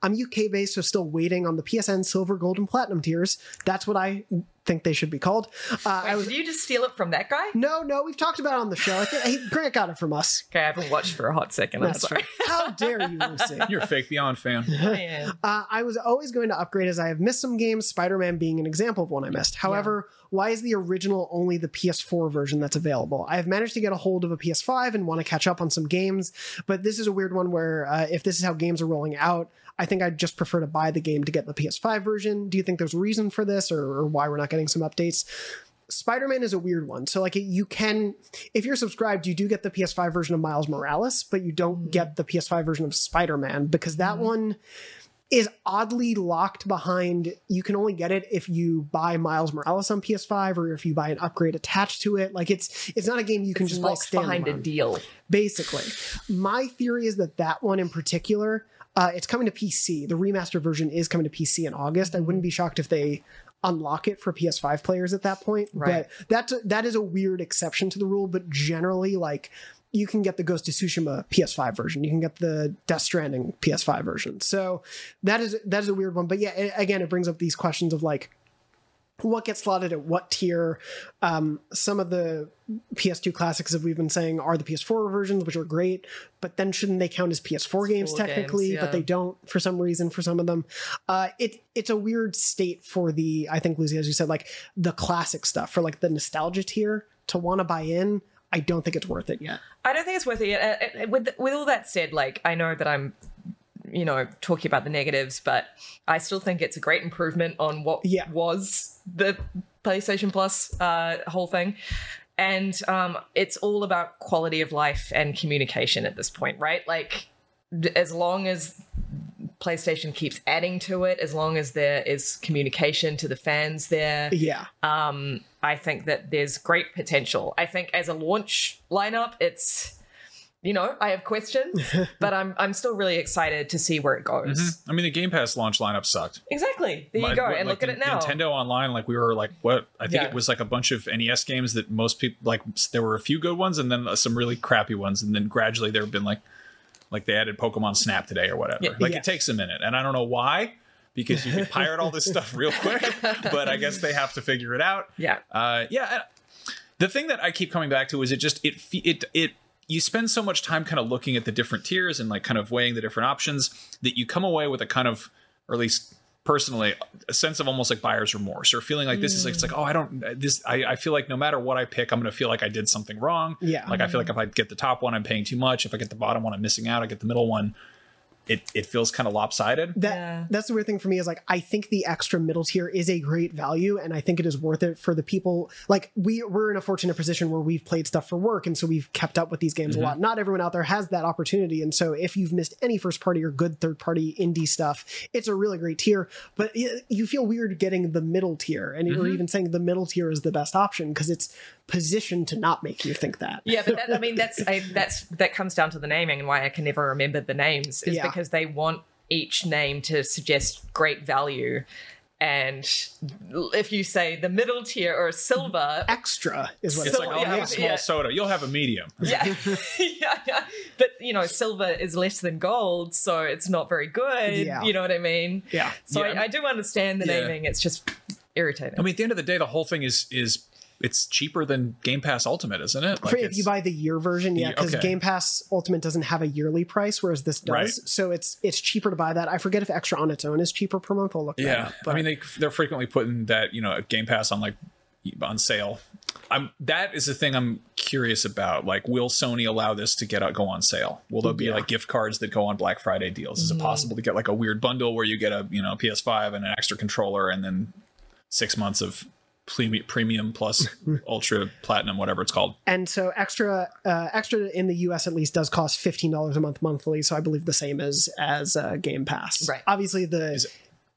I'm UK based, so still waiting on the PSN silver, gold, and platinum tiers. That's what I think they should be called. Uh, I was. Did you just steal it from that guy? No, no, we've talked about it on the show. I think he, Grant got it from us. Okay, I haven't watched for a hot second. I'm That's sorry. right. How dare you, Lucy? You're a fake Beyond fan. Man. Uh, I was always going to upgrade as I have missed some games, Spider Man being an example of one I missed. However, why is the original only the PS4 version that's available? I have managed to get a hold of a PS5 and want to catch up on some games, but this is a weird one where uh, if this is how games are rolling out, I think I'd just prefer to buy the game to get the PS5 version. Do you think there's a reason for this or, or why we're not getting some updates? Spider-Man is a weird one. So like you can if you're subscribed, you do get the PS5 version of Miles Morales, but you don't get the PS5 version of Spider-Man because that one is oddly locked behind you can only get it if you buy Miles Morales on PS5 or if you buy an upgrade attached to it. Like it's it's not a game you can It's just buy locked behind a deal. basically. My theory is that that one in particular, uh, it's coming to PC. The remastered version is coming to PC in August. I wouldn't be shocked if they unlock it for PS5 players at that point. Right. But that's a, that is a weird exception to the rule. But generally, like you can get the Ghost of Tsushima PS5 version. You can get the Death Stranding PS5 version. So that is that is a weird one. But yeah, it, again, it brings up these questions of like what gets slotted at what tier. Um, some of the PS2 classics that we've been saying are the PS4 versions, which are great, but then shouldn't they count as PS4 games technically? games, But they don't for some reason for some of them. Uh, it it's a weird state for the I think Lucy, as you said, like the classic stuff for like the nostalgia tier to want to buy in. I don't think it's worth it yet. I don't think it's worth it. yet. Uh, uh, With with all that said, like I know that I'm, you know, talking about the negatives, but I still think it's a great improvement on what was the PlayStation Plus uh, whole thing. And um, it's all about quality of life and communication at this point, right? Like, as long as PlayStation keeps adding to it, as long as there is communication to the fans there, Yeah. um, I think that there's great potential. I think as a launch lineup, it's you know I have questions, but I'm I'm still really excited to see where it goes. Mhm. I mean, the Game Pass launch lineup sucked. Exactly. There you My- go, what, and like look at it now. Nintendo Online, like we were like, what? I think Yeah. it was like a bunch of NES games that most people like. There were a few good ones, and then uh, some really crappy ones, and then gradually there have been like, like they added Pokemon Snap today or whatever. Yeah. Like Yeah. it takes a minute, and I don't know why, because you can pirate all this stuff real quick. But I guess they have to figure it out. Yeah. Uh, yeah. The thing that I keep coming back to is it just it it it you spend so much time kind of looking at the different tiers and like kind of weighing the different options that you come away with a kind of or at least personally a sense of almost like buyer's remorse or feeling like this is like it's like mm. oh I don't this I, I feel like no matter what I pick I'm gonna feel like I did something wrong. Yeah. like I feel mm-hmm. like if I get the top one I'm paying too much. If I get the bottom one I'm missing out. I get the middle one it it feels kind of lopsided That that's the weird thing for me is like I think the extra middle tier is a great value and I think it is worth it for the people like we we're in a fortunate position where we've played stuff for work and so we've kept up with these games Mhm. a lot. Not everyone out there has that opportunity and so if you've missed any first party or good third party indie stuff, it's a really great tier, but y- you feel weird getting the middle tier and or Mhm. even saying the middle tier is the best option because it's positioned to not make you think that. Yeah, but that, I mean that's I, that's that comes down to the naming and why I can never remember the names is Yeah. because they want each name to suggest great value. And if you say the middle tier or silver, extra is what it's Sil- like I'll oh, yeah, have a small yeah. soda you'll have a medium yeah, yeah, yeah. But you know, silver is less than gold, so it's not very good. Yeah. You know what I mean? Yeah. So Yeah. I, I do understand the Yeah. naming. It's just irritating. I mean at the end of the day the whole thing is is it's cheaper than Game Pass Ultimate isn't it For- if you buy the year version, yeah, Yeah, because okay. Game Pass Ultimate doesn't have a yearly price, whereas this does. Right. So it's it's cheaper to buy that. I forget if extra on its own is cheaper per month. I'll look. Yeah, up, I mean they they're frequently putting that you know Game Pass on like on sale. I'm that is the thing I'm curious about. Like, will Sony allow this to get out, go on sale? Will there be Yeah. like gift cards that go on Black Friday deals? Is it Mhm. possible to get like a weird bundle where you get a you know PS5 and an extra controller and then six months of premium, premium plus ultra platinum, whatever it's called? And so extra uh, extra in the US at least does cost fifteen dollars a month monthly. So I believe the same as as uh, Game Pass. Right. Obviously the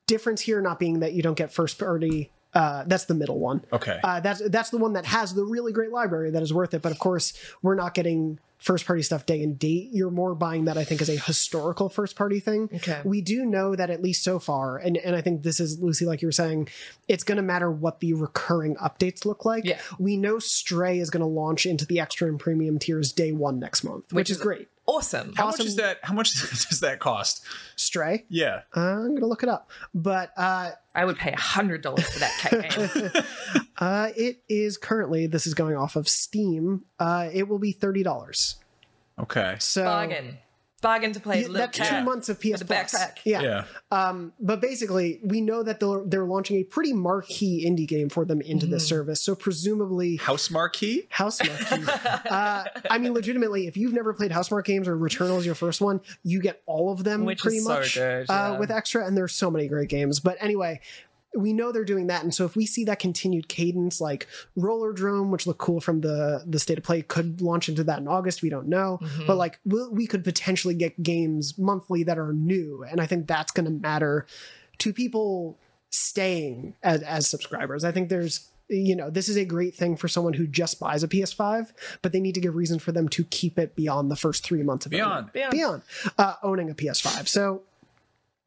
difference here not being that you don't get first party. Uh, that's the middle one. Okay. Uh, that's that's the one that has the really great library that is worth it. But of course, we're not getting first party stuff day and date. You're more buying that I think as a historical first party thing. Okay. We do know that at least so far, and and I think this is Lucy, like you were saying, it's going to matter what the recurring updates look like. Yeah. We know Stray is going to launch into the extra and premium tiers day one next month, which, Which is is great. Awesome. How much is that? How much does that cost? Stray. Yeah. Uh, I'm going to look it up, but uh, I would pay a hundred dollars for that cat game. uh, it is currently this is going off of Steam. Uh, it will be thirty dollars. Okay. So Bargain. Bargain to play. Yeah, little that's two months of PS with a Plus. backpack. Yeah. Yeah. Um, but basically, we know that they're they're launching a pretty marquee indie game for them into this Mm. service. So presumably, House Marquee. House Marquee. uh, I mean, legitimately, if you've never played Housemarque games or Returnal is your first one, you get all of them Which pretty is so much good, uh, with extra. And there's so many great games. But anyway. We know they're doing that, and so if we see that continued cadence, like Rollerdrome, which looked cool from the the state of play, could launch into that in August. We don't know, Mhm. but like we, we could potentially get games monthly that are new, and I think that's going to matter to people staying as, as subscribers. I think there's you know this is a great thing for someone who just buys a PS5, but they need to give reason for them to keep it beyond the first three months of Beyond. owning, beyond uh, owning a PS5. So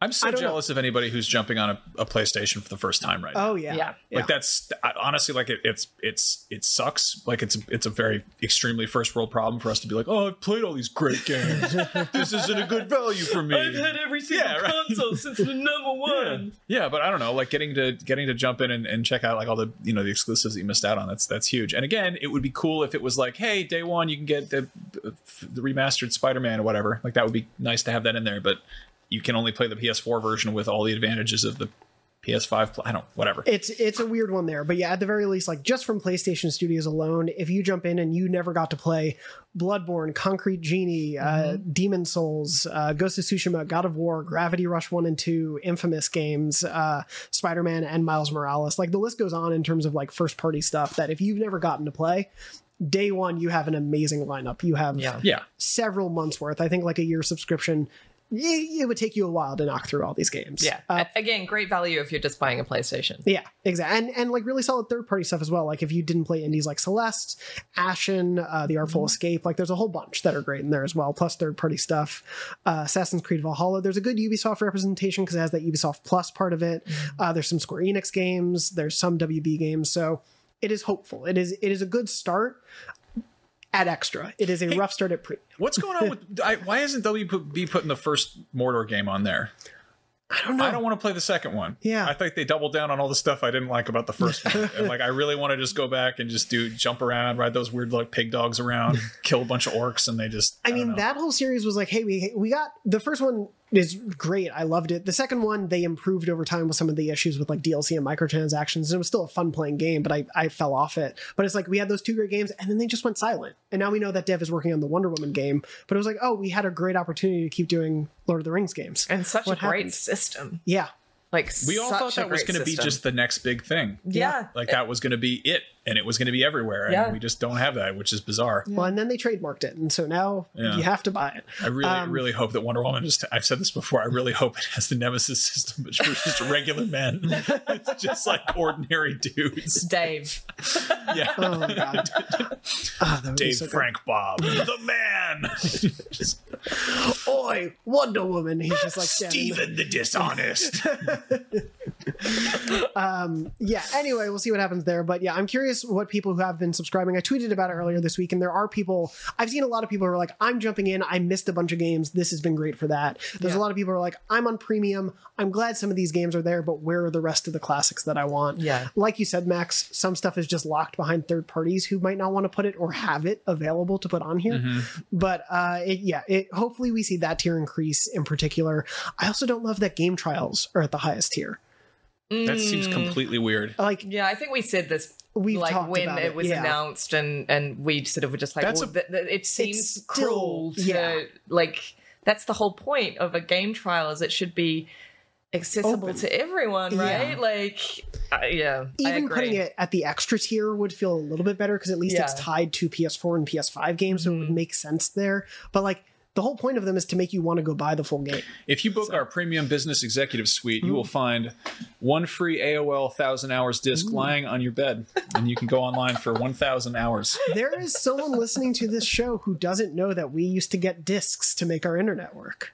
I'm so I don't know. jealous of anybody who's jumping on a, a PlayStation for the first time right now. Oh yeah, Yeah. Like that's I- honestly like it, it's it's it sucks. Like it's it's a very extremely first world problem for us to be like, oh, I've played all these great games. this isn't a good value for me. I've had every single Yeah, right. console since the number one. Yeah, but I don't know, like getting to getting to jump in and, and check out like all the you know the exclusives that you missed out on. That's that's huge. And again, it would be cool if it was like, hey, day one you can get the the remastered Spider Man or whatever. Like that would be nice to have that in there. But you can only play the PS4 version with all the advantages of the PS5. Pl- I don't whatever. It's it's a weird one there, but yeah, at the very least, like just from PlayStation Studios alone, if you jump in and you never got to play Bloodborne, Concrete Genie, uh, Demon Souls, uh, Ghost of Tsushima, God of War, Gravity Rush One and Two, Infamous games, uh, Spider Man, and Miles Morales, like the list goes on in terms of like first party stuff. That if you've never gotten to play, day one you have an amazing lineup. You have Yeah. Yeah. several months worth. I think like a year subscription. It, it would take you a while to knock through all these games. Yeah. Uh, Again, great value if you're just buying a PlayStation. yeah, exactly, and and like really solid third party stuff as well. Like if you didn't play indies like Celeste, Ashen, uh, The Artful Escape, like there's a whole bunch that are great in there as well. Plus third party stuff, uh, Assassin's Creed Valhalla. There's a good Ubisoft representation because it has that Ubisoft Plus part of it. Uh, there's some Square Enix games. There's some WB games. So it is hopeful. It is it is a good start at extra. It is a rough start at pre. What's going on with I, why isn't WB putting the first Mordor game on there? I don't know. I don't want to play the second one. Yeah. I think they doubled down on all the stuff I didn't like about the first one. And like I really want to just go back and just do jump around, ride those weird like pig dogs around, kill a bunch of orcs, and they just I, don't mean, that whole series was like, hey, we we got the first one is great. I loved it. The second one they improved over time with some of the issues with like DLC and microtransactions. And it was still a fun playing game, but I I fell off it. But it's like we had those two great games, and then they just went silent. And now we know that Dev is working on the Wonder Woman game. But it was like, oh, we had a great opportunity to keep doing Lord of the Rings games. And such What a great system. Yeah. Like we all thought that was going to be just the next big thing. Yeah. Like that was going to be it, and it was going to be everywhere, and Yeah. we just don't have that, which is bizarre. Well, and then they trademarked it, and so now Yeah. you have to buy it. I really, Um, really hope that Wonder Woman just. I've said this before. I really hope it has the Nemesis system, but for just regular men. It's just like ordinary dudes. Dave. Yeah. Oh my god. Ah, that would be Dave so good. Frank Bob, the man. just Oi, Wonder Woman. He's just like standing there. Steven the dishonest. um yeah anyway we'll see what happens there but yeah i'm curious what people who have been subscribing i tweeted about it earlier this week and there are people i've seen a lot of people who are like i'm jumping in i missed a bunch of games this has been great for that there's a lot of people who are like i'm on premium i'm glad some of these games are there but where are the rest of the classics that i want Yeah. like you said max some stuff is just locked behind third parties who might not want to put it or have it available to put on here Mm-hmm. but uh it, yeah it hopefully we see that tier increase in particular i also don't love that game trials are at the highest tier That seems Mm. completely weird. like Yeah, I think we said this We've like talked when about it it, was yeah. announced and and we sort of were just like That's well, a- th- th- it seems still- cruel to yeah. like that's the whole point of a game trial is it should be accessible Open. to everyone right Yeah. like uh, yeah I even agree. putting it at the extra tier would feel a little bit better because at least it's tied to PS4 and PS5 games, so it would make sense there. But like the whole point of them is to make you want to go buy the full game. If you book our premium business executive suite, you will Mm. find one free AOL thousand hours disc lying on your bed, and you can go online for one thousand hours. there is someone listening to this show who doesn't know that we used to get discs to make our internet work.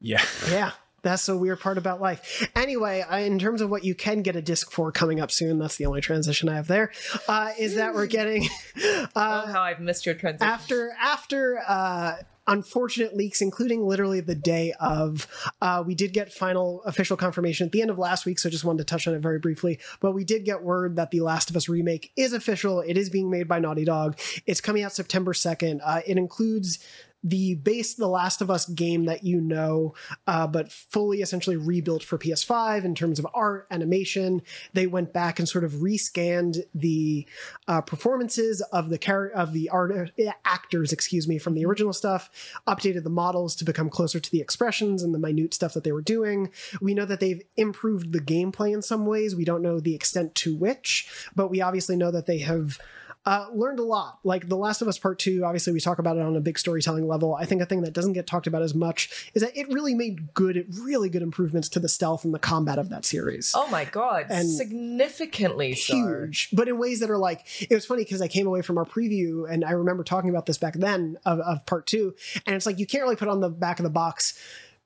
Yeah. Yeah. That's the weird part about life. Anyway, I, in terms of what you can get a disc for coming up soon, that's the only transition I have there. Uh, is that we're getting uh, oh how I've missed your transition after after uh unfortunate leaks including literally the day of uh we did get final official confirmation at the end of last week so just wanted to touch on it very briefly. But we did get word that the last of us remake is official. It is being made by naughty dog. It's coming out september 2nd uh, it includes the base The Last of Us game that you know, uh, but fully essentially rebuilt for PS5 in terms of art, animation. They went back and sort of rescanned the uh, performances of the char- of the art uh, actors, excuse me, from the original stuff. Updated the models to become closer to the expressions and the minute stuff that they were doing. We know that they've improved the gameplay in some ways. We don't know the extent to which, but we obviously know that they have uh, learned a lot. Like The Last of Us Part 2, obviously, we talk about it on a big storytelling level. I think a thing that doesn't get talked about as much is that it really made good, really good improvements to the stealth and the combat of that series. oh my god And significantly so. Huge, but in ways that are like, it was funny because I came away from our preview and I remember talking about this back then of, of Part 2, and it's like, you can't really put on the back of the box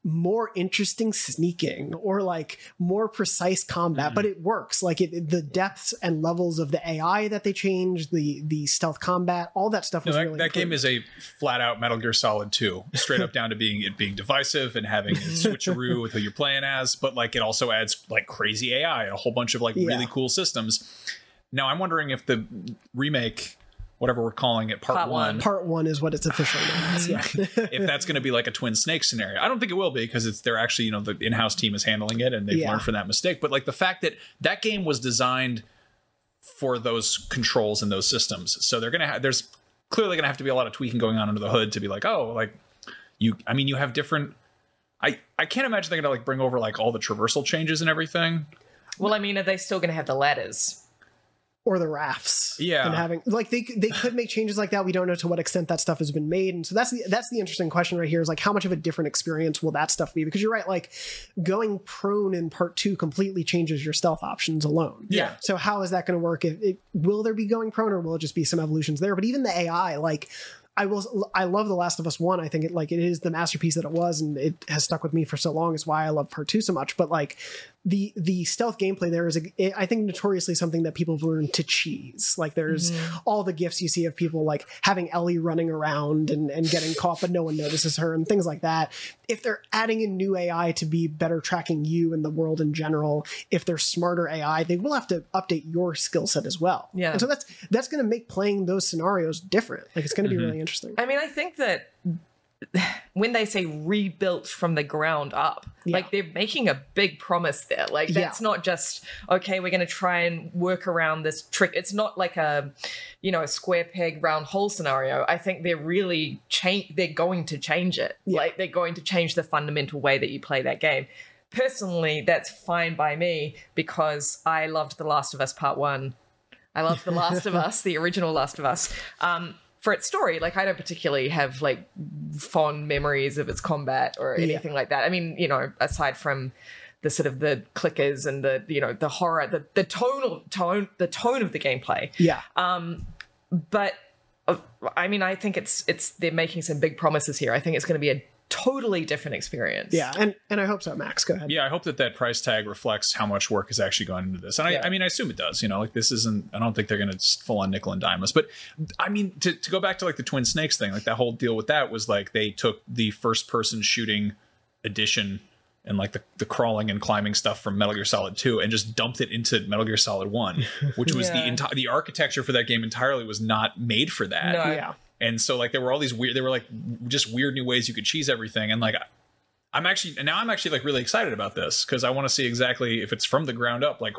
more interesting sneaking or like more precise combat Mm. but it works like it the depths and levels of the ai that they changed the the stealth combat all that stuff No, was that, really that game is a flat out Metal Gear Solid 2, straight up down to being it being divisive and having a switcheroo with who you're playing as, but like it also adds like crazy AI and a whole bunch of like Yeah. really cool systems. Now I'm wondering if the remake, whatever we're calling it, part, Part one, one. part one is what it's officially known as yeah if that's going to be like a twin snake scenario. I don't think it will be because it's they're actually you know the in-house team is handling it and they've Yeah. learned from that mistake. But like the fact that that game was designed for those controls and those systems, so they're gonna have there's clearly gonna have to be a lot of tweaking going on under the hood to be like oh like you I mean you have different. I I can't imagine they're gonna like bring over like all the traversal changes and everything. Well, I mean, are they still going to have the ladders? Or the rafts Yeah. and having like they they could make changes like that we don't know to what extent that stuff has been made and so that's the that's the interesting question right here is like how much of a different experience will that stuff be because you're right like going prone in part two completely changes your stealth options alone Yeah. so how is that going to work if it, will there be going prone or will it just be some evolutions there but even the ai like I will. I love The Last of Us One. I think it like it is the masterpiece that it was, and it has stuck with me for so long. Is why I love Part Two so much. But like the the stealth gameplay there is, a, I think, notoriously something that people have learned to cheese. Like there's mm-hmm. all the gifs you see of people like having Ellie running around and and getting caught, but no one notices her and things like that. If they're adding a new AI to be better tracking you and the world in general, if they're smarter AI, they will have to update your skill set as well. Yeah. and so that's that's going to make playing those scenarios different. Like it's going to be mm-hmm. really interesting. I mean, I think that when they say rebuilt from the ground up, like they're making a big promise there. Like Yeah. that's not just okay. We're going to try and work around this trick. It's not like a, you know, a square peg round hole scenario. I think they're really change. They're going to change it. Like they're going to change the fundamental way that you play that game. Personally, that's fine by me because I loved The Last of Us Part One. I loved The Last of Us, the original Last of Us. Um, for its story, like I don't particularly have like fond memories of its combat or Yeah. anything like that. I mean, you know, aside from the sort of the clickers and the you know the horror, the the tonal tone, the tone of the gameplay. Yeah. Um, but uh, I mean, I think it's it's they're making some big promises here. I think it's going to be a totally different experience. Yeah, and and I hope so. Max, go ahead. Yeah, I hope that that price tag reflects how much work has actually gone into this, and I, Yeah. I mean, I assume it does. You know, like this isn't. I don't think they're going to full on nickel and dime us. But I mean, to, to go back to like the Twin Snakes thing, like that whole deal with that was like they took the first person shooting edition and like the, the crawling and climbing stuff from Metal Gear Solid 2 and just dumped it into Metal Gear Solid 1, which was the entire the architecture for that game entirely was not made for that. No. Yeah. And so like there were all these weird, there were like just weird new ways you could cheese everything. And like I'm actually now I'm actually like really excited about this because I want to see exactly if it's from the ground up. Like,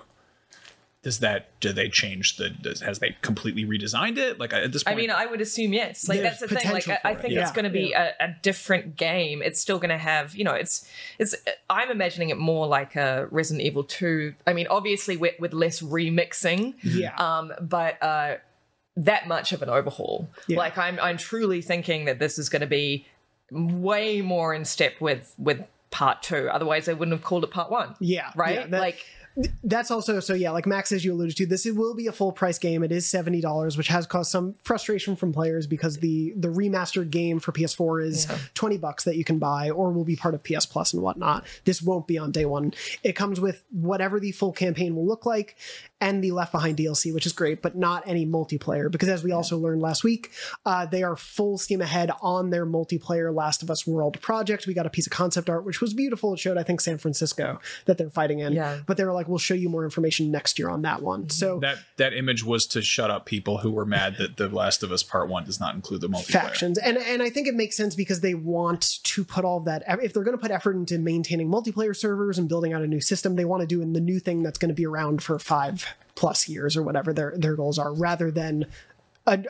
does that do they change the? Does, has they completely redesigned it? Like at this point, I mean, I would assume yes. Like that's the thing. Like I, I for it. think Yeah. it's going to be a, a different game. It's still going to have, you know, it's it's. I'm imagining it more like a Resident Evil Two. I mean, obviously with with less remixing. Yeah. Um, but uh, that much of an overhaul. Yeah. Like I'm I'm truly thinking that this is going to be way more in step with with part two. Otherwise, they wouldn't have called it part one. Yeah, Right. yeah, that- like That's also so yeah, like Max as you alluded to, this it will be a full price game. It is seventy dollars, which has caused some frustration from players because the the remastered game for PS4 is twenty bucks that you can buy or will be part of PS Plus and whatnot. This won't be on day one. It comes with whatever the full campaign will look like and the Left Behind DLC, which is great, but not any multiplayer because as we also learned last week, uh, they are full steam ahead on their multiplayer Last of Us World project. We got a piece of concept art which was beautiful. It showed I think San Francisco that they're fighting in, Yeah. but they were like, we'll show you more information next year on that one. So that that image was to shut up people who were mad that The Last of Us Part One does not include the multiplayer. factions and and i think it makes sense because they want to put all that if they're going to put effort into maintaining multiplayer servers and building out a new system they want to do in the new thing that's going to be around for five plus years or whatever their their goals are rather than a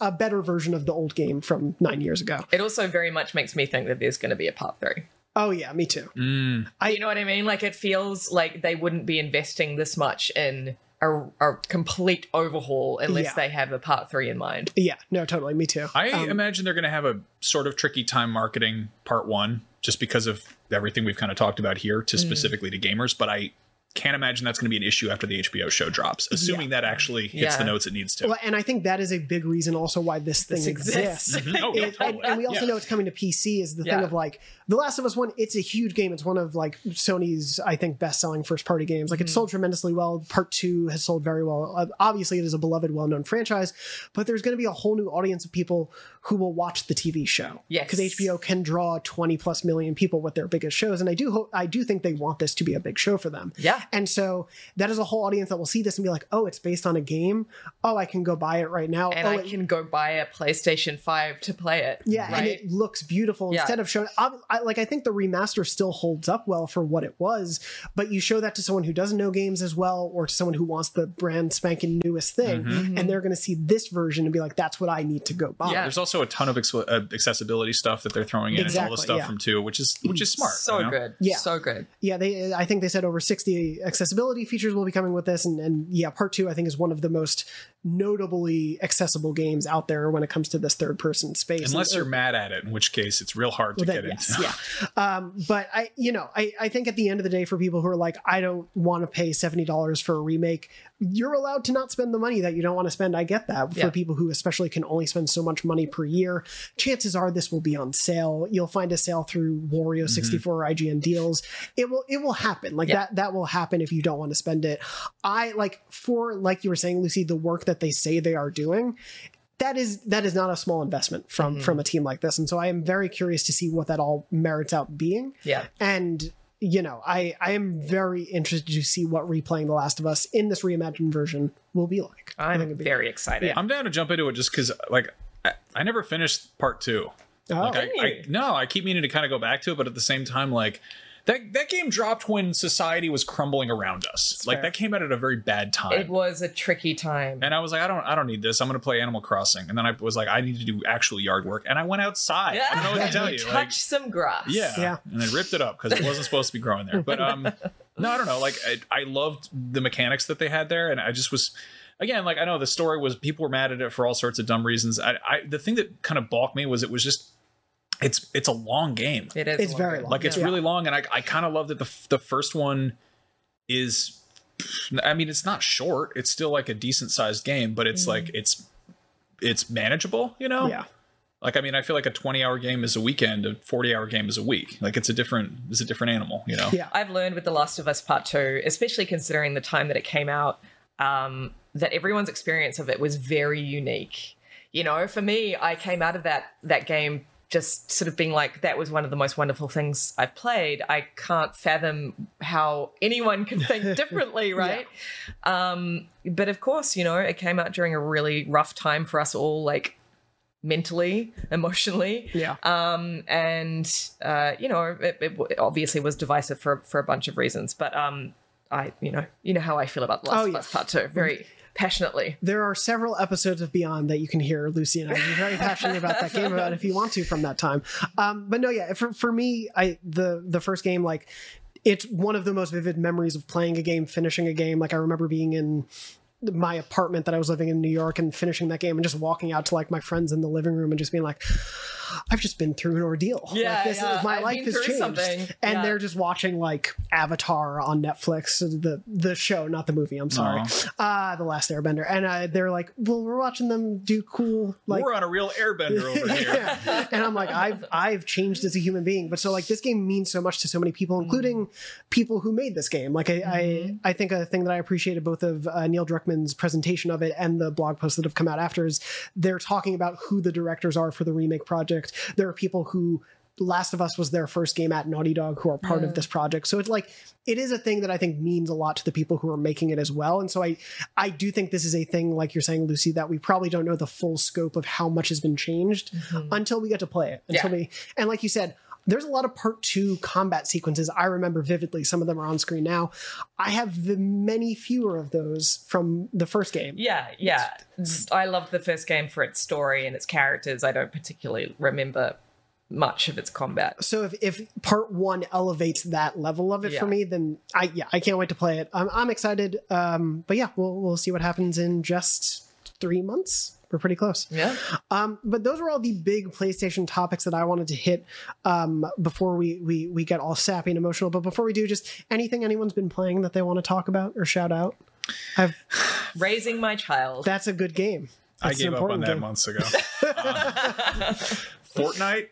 a better version of the old game from nine years ago it also very much makes me think that there's going to be a part three. oh yeah me too you know what I mean? Like it feels like they wouldn't be investing this much in a, a complete overhaul unless Yeah. they have a part three in mind. yeah no totally me too I Um, imagine they're going to have a sort of tricky time marketing Part One, just because of everything we've kind of talked about here, to specifically to gamers. But I can't imagine that's going to be an issue after the HBO show drops, assuming that actually hits the notes it needs to. Well, and I think that is a big reason also why this thing This exists. exists. Mhm. Oh, yeah, It- and, totally. and we also Yeah. know it's coming to PC is the thing of like The Last of Us One. It's a huge game. It's one of like Sony's I think best selling first party games. Like it's sold tremendously well. Part two has sold very well. Uh, obviously, it is a beloved, well known franchise, but there's going to be a whole new audience of people who will watch the TV show. Yes. because HBO can draw 20 plus million people with their biggest shows, and I do hope I do think they want this to be a big show for them. Yeah. And so that is a whole audience that will see this and be like, oh, it's based on a game. Oh, I can go buy it right now. And oh, I it- can go buy a PlayStation 5 to play it. yeah, and it looks beautiful Yeah. instead of showing. I, I, like I think the remaster still holds up well for what it was, but you show that to someone who doesn't know games as well, or to someone who wants the brand spanking newest thing, Mm-hmm. and they're going to see this version and be like, "That's what I need to go buy." Yeah. There's also a ton of ex- uh, accessibility stuff that they're throwing in, and all the stuff yeah. from two, which is which is smart. so you know? good. Yeah. So good. Yeah, they. I think they said over sixty accessibility features will be coming with this, and, and yeah, part two I think is one of the most notably accessible games out there when it comes to this third person space. Unless And- you're mad at it, in which case it's real hard to Well, get that- into. yeah. Um, but I, you know, I, I think at the end of the day, for people who are like, I don't want to pay seventy dollars for a remake, you're allowed to not spend the money that you don't want to spend. I get that. For Yeah. people who especially can only spend so much money per year, chances are this will be on sale. You'll find a sale through Wario sixty four or IGN deals. It will, it will happen. Like Yeah. that, that will happen if you don't want to spend it. I like for like you were saying, Lucy, the work that they say they are doing that is that is not a small investment from Mm-hmm. from a team like this and so i am very curious to see what that all merits out being Yeah. and you know i i am very interested to see what replaying the last of us in this reimagined version will be like I think I'm be- very excited. I'm down to jump into it just because, like, I, I never finished part two. Oh. Like, I, I, no, I keep meaning to kind of go back to it, but at the same time, like, that that game dropped when society was crumbling around us. like, fair. that came out at a very bad time. It was a tricky time. and I was like, I don't, I don't need this. I'm going to play Animal Crossing. And then I was like, I need to do actual yard work, and I went outside. I don't know what to tell you. Touch Like, some grass. yeah, Yeah. and I ripped it up because it wasn't supposed to be growing there. But um, no, I don't know. Like I, I loved the mechanics that they had there, and I just was. Again, like I know the story was people were mad at it for all sorts of dumb reasons. I, I the thing that kind of balked me was it was just it's it's a long game. It is. It's a very game. long. Like it's Yeah. really long, and I I kind of love that the the first one is. I mean, it's not short. It's still like a decent sized game, but it's like it's it's manageable. You know. yeah Like I mean, I feel like a twenty hour game is a weekend, a forty hour game is a week. Like it's a different it's a different animal. You know. yeah I've learned with The Last of Us Part 2, especially considering the time that it came out, um, that everyone's experience of it was very unique. You know, for me, I came out of that that game just sort of being like, that was one of the most wonderful things I've played. I can't fathom how anyone can think differently, right? Um, but of course, you know, it came out during a really rough time for us all, like mentally, emotionally yeah um, and uh, you know, it, it, it obviously was divisive for for a bunch of reasons. But um, I, you know, you know how I feel about the Last Oh, of. Us Part Two, very passionately. there are several episodes of Beyond that you can hear Lucy and I be very passionate about that game about if you want to from that time. Um, but no, yeah, for, for me, I the the first game like it's one of the most vivid memories of playing a game, finishing a game. Like I remember being in my apartment that I was living in New York and finishing that game and just walking out to like my friends in the living room and just being like, I've just been through an ordeal. Yeah, like, this yeah, is my I've life has changed. something. And Yeah. they're just watching like Avatar on Netflix, the the show, not the movie. I'm sorry, uh, the Last Airbender, and uh, they're like, well, we're watching them do cool like We're on a real airbender over here. yeah. and I'm like, I've I've changed as a human being. But so like this game means so much to so many people, including people who made this game. Like I I, I think a thing that I appreciated both of uh, Neil Druckmann's presentation of it and the blog posts that have come out after is they're talking about who the directors are for the remake project. There are people who Last of Us was their first game at Naughty Dog who are part of mm. this project. So it's like it is a thing that I think means a lot to the people who are making it as well. And so I I do think this is a thing like you're saying Lucy that we probably don't know the full scope of how much has been changed mm-hmm. until we get to play it. Until Yeah. we and like you said there's a lot of part two combat sequences I remember vividly. Some of them are on screen now. I have the many fewer of those from the first game. Yeah, yeah. I loved the first game for its story and its characters. I don't particularly remember much of its combat. so if, if part one elevates that level of it for me then i yeah i can't wait to play it i'm, I'm excited um but yeah we'll we'll see what happens in just three months we're pretty close. Yeah. Um, but those were all the big PlayStation topics that I wanted to hit um, before we, we we get all sappy and emotional. But before we do, just anything anyone's been playing that they want to talk about or shout out. I've Raising my child. that's a good game. I That's an gave up on that game. months ago. Um, Fortnite.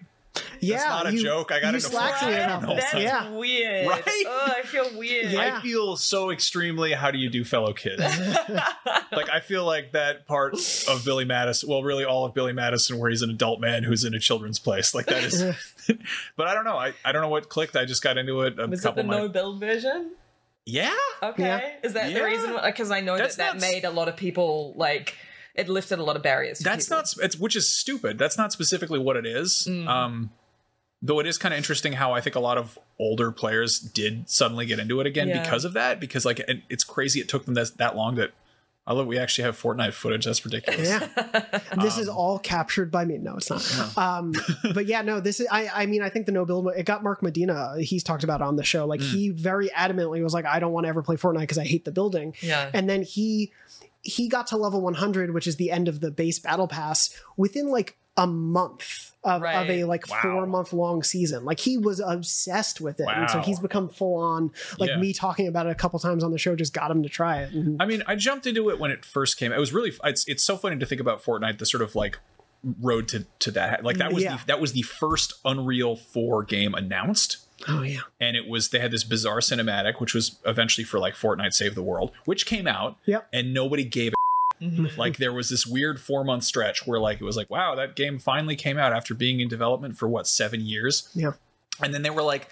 Yeah, That's not a you- joke. I got you into slacked me Fortnite. about That's Yeah. weird. Right? Oh, I feel weird. I feel so extremely how do you do fellow kids? like I feel like that part of Billy Madison, well really all of Billy Madison where he's an adult man who's in a children's place. Like that is But I don't know. I, I don't know what clicked. I just got into it a Was it couple the of my no build version? Yeah. Okay. Yeah. Is that Yeah. the reason? Because I know That's that that made a lot of people like it lifted a lot of barriers. For That's people. not it's which is stupid. That's not specifically what it is. Mm. Um though it is kind of interesting how I think a lot of older players did suddenly get into it again Yeah. because of that because like it, it's crazy it took them that, that long that I love we actually have Fortnite footage. That's ridiculous. Yeah. this Um, is all captured by me. No, it's not. Um, but yeah, no, this is, I, I mean, I think the no build, it got Mark Medina. He's talked about it on the show. Like Mm. he very adamantly was like, I don't want to ever play Fortnite because I hate the building. Yeah. And then he, he got to level 100, which is the end of the base battle pass within like a month of, of a like Wow. four month long season. Like he was obsessed with it. And so he's become full on, like Yeah. me talking about it a couple times on the show just got him to try it. And I mean, I jumped into it when it first came. It was really it's it's so funny to think about Fortnite, the sort of like road to to that. Like that was Yeah. the that was the first Unreal 4 game announced. oh yeah. And it was they had this bizarre cinematic, which was eventually for like Fortnite Save the World, which came out Yep. and nobody gave a like there was this weird four month stretch where like it was like, wow, that game finally came out after being in development for what, seven years? Yeah. And then they were like,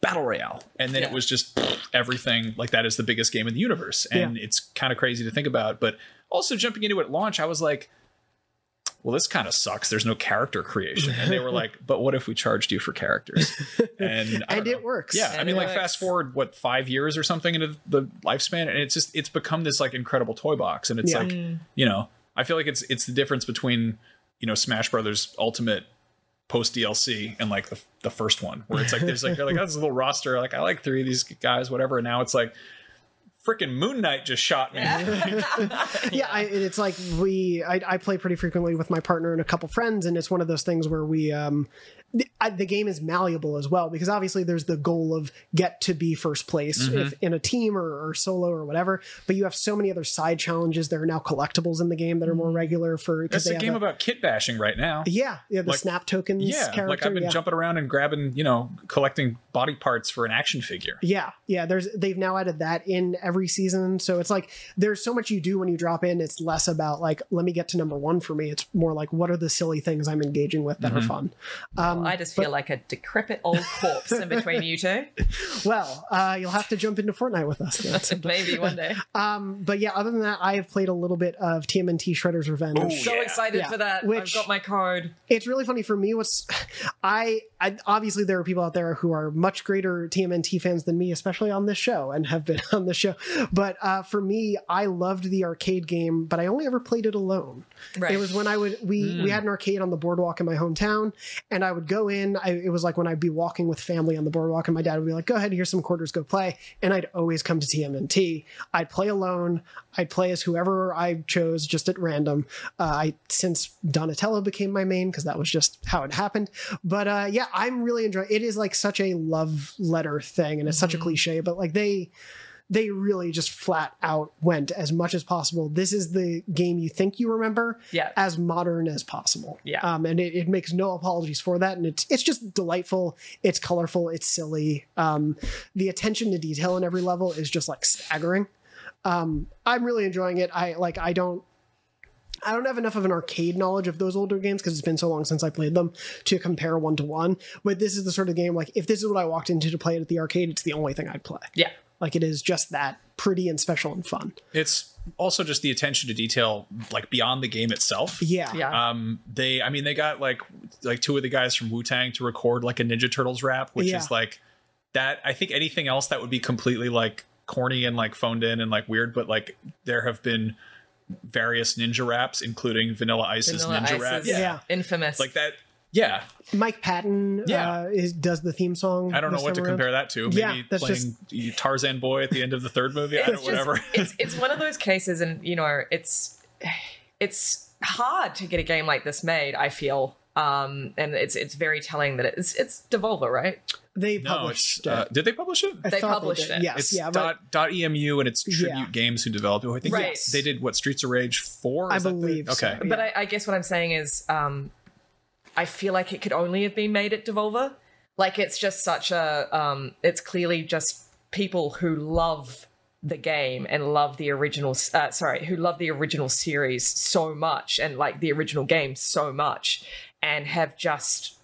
Battle Royale. And then it was just everything like that is the biggest game in the universe. And it's kind of crazy to think about. But also jumping into it at launch, I was like, well, this kind of sucks. There's no character creation. And they were like, but what if we charged you for characters? And, And it works. Yeah. I mean, like works. fast forward, what, five years or something into the lifespan. And it's just, it's become this like incredible toy box. And it's Yeah. like, mm. you know, I feel like it's, it's the difference between, you know, Smash Brothers Ultimate post DLC and like the, the first one where it's like, there's like, they're like, oh, this little roster. Like, I like three of these guys, whatever. And now it's like, freaking Moon Knight just shot me. yeah, I, it's like we I, I play pretty frequently with my partner and a couple friends, and it's one of those things where we um the, I, the game is malleable as well because obviously there's the goal of get to be first place Mm-hmm. if, in a team or, or solo or whatever, but you have so many other side challenges. There are now collectibles in the game that are more regular for they a game a- about kit bashing right now. yeah yeah the like- snap tokens Yeah, character like I've been yeah. jumping around and grabbing, you know, collecting body parts for an action figure. Yeah, yeah. There's they've now added that in every season, so it's like there's so much you do when you drop in. It's less about like let me get to number one for me. It's more like what are the silly things I'm engaging with that Mm-hmm. are fun. Um, I just feel like a decrepit old corpse in between you two. well, uh, you'll have to jump into Fortnite with us. That's Maybe one day. um, but yeah, other than that, I have played a little bit of TMNT Shredder's Revenge. so excited Yeah. for that. Which- I've got my card. it's really funny for me what's I, I obviously there are people out there who are much greater tmnt fans than me especially on this show and have been on the show but uh, for me i loved the arcade game but i only ever played it alone Right. it was when i would we we had an arcade on the boardwalk in my hometown and i would go in I, it was like when i'd be walking with family on the boardwalk and my dad would be like go ahead here's some quarters go play. And i'd always come to tmnt i'd play alone. I'd play as whoever i chose just at random. Uh, i since donatello became my main because that was just how it happened. But uh yeah i'm really enjoying it is like such a love letter thing and it's such a cliche but like they they really just flat out went as much as possible. This is the game you think you remember, Yeah. as modern as possible. Yeah. um, and it, it makes no apologies for that, and it's it's just delightful. It's colorful. It's silly. Um, the attention to detail in every level is just like staggering. Um, I'm really enjoying it. I like. I don't. I don't have enough of an arcade knowledge of those older games because it's been so long since I played them to compare one to one. But this is the sort of game like if this is what I walked into to play it at the arcade, it's the only thing I'd play. Yeah. Like it is just that pretty and special and fun. It's also just the attention to detail, like beyond the game itself. Yeah. Yeah. Um, they, I mean, they got like like two of the guys from Wu Tang to record like a Ninja Turtles rap, which Yeah. is like that. I think anything else that would be completely like corny and like phoned in and like weird, but like there have been various ninja raps, including Vanilla Ice's Vanilla Ninja Ice rap. is Yeah. infamous. like that. Yeah, Mike Patton Yeah. uh, is does the theme song. I don't know this what to around. compare that to. Maybe Yeah, that's playing Tarzan Boy at the end of the third movie. I don't just- whatever. it's it's one of those cases, and you know, it's it's hard to get a game like this made. I feel, um, and it's it's very telling that it's it's Devolver, right? They No, published it's uh, did they publish it? I They published did. it. Yes, It's yeah, but dot, dot emu and it's Tribute Yeah. Games who developed it. I think Right. they did what Streets of Rage four. I Is that the- believe so, Okay, But I, I guess what I'm saying is, um, I feel like it could only have been made at Devolver. Like it's just such a, um, it's clearly just people who love the game and love the original. Uh, sorry, who love the original series so much and like the original game so much, and have just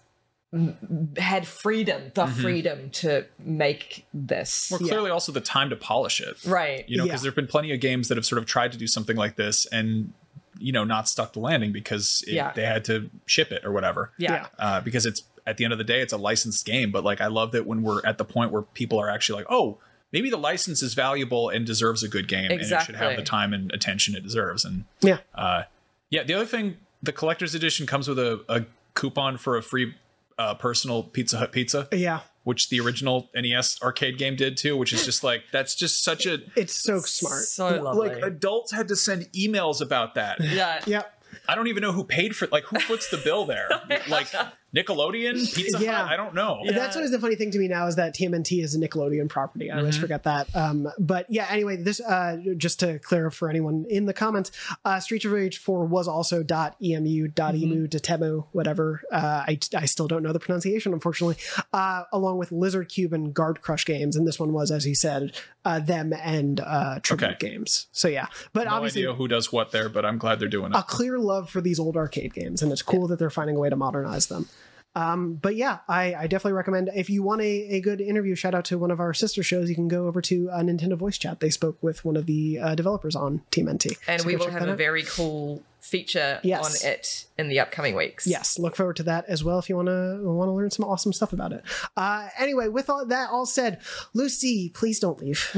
m- had freedom, the Mhm. freedom to make this. Well, clearly also the time to polish it. Right. You know, because Yeah. there've been plenty of games that have sort of tried to do something like this and you know not stuck the landing because it, Yeah. they had to ship it or whatever. Yeah. Yeah. Uh, because it's at the end of the day, it's a licensed game. But like, I love that when we're at the point where people are actually like, oh. Maybe the license is valuable and deserves a good game, and it should have the time and attention it deserves. And yeah, uh, yeah. The other thing, the collector's edition comes with a, a coupon for a free uh, personal Pizza Hut pizza. Yeah. Which the original NES arcade game did too, which is just like that's just such a it's so smart. So lovely. like adults had to send emails about that. Yeah. Yep. I don't even know who paid for like who foots the bill there. like Nickelodeon, Pizza Yeah. Hut. I don't know. That's always the funny thing to me now is that TMNT is a Nickelodeon property. I always Mhm. forget that. Um, but yeah, anyway, this uh, just to clear up for anyone in the comments, uh, Street of Rage 4 was also .emu, dot .emu, .temu, whatever. Uh, I, I still don't know the pronunciation, unfortunately, uh, along with Lizard Cube and Guard Crush games. And this one was, as he said, uh, them and uh, Tribute Okay. games. So yeah, but no obviously idea who does what there, but I'm glad they're doing it. a clear love for these old arcade games, and it's cool that they're finding a way to modernize them. Um, but yeah, I, I definitely recommend if you want a, a good interview, shout out to one of our sister shows. You can go over to uh, Nintendo Voice Chat. They spoke with one of the uh, developers on TMNT. and So we will have a out. very cool feature Yes. on it in the upcoming weeks. Yes, look forward to that as well if you want to want to learn some awesome stuff about it. Uh, anyway, with all that all said, Lucy, please don't leave.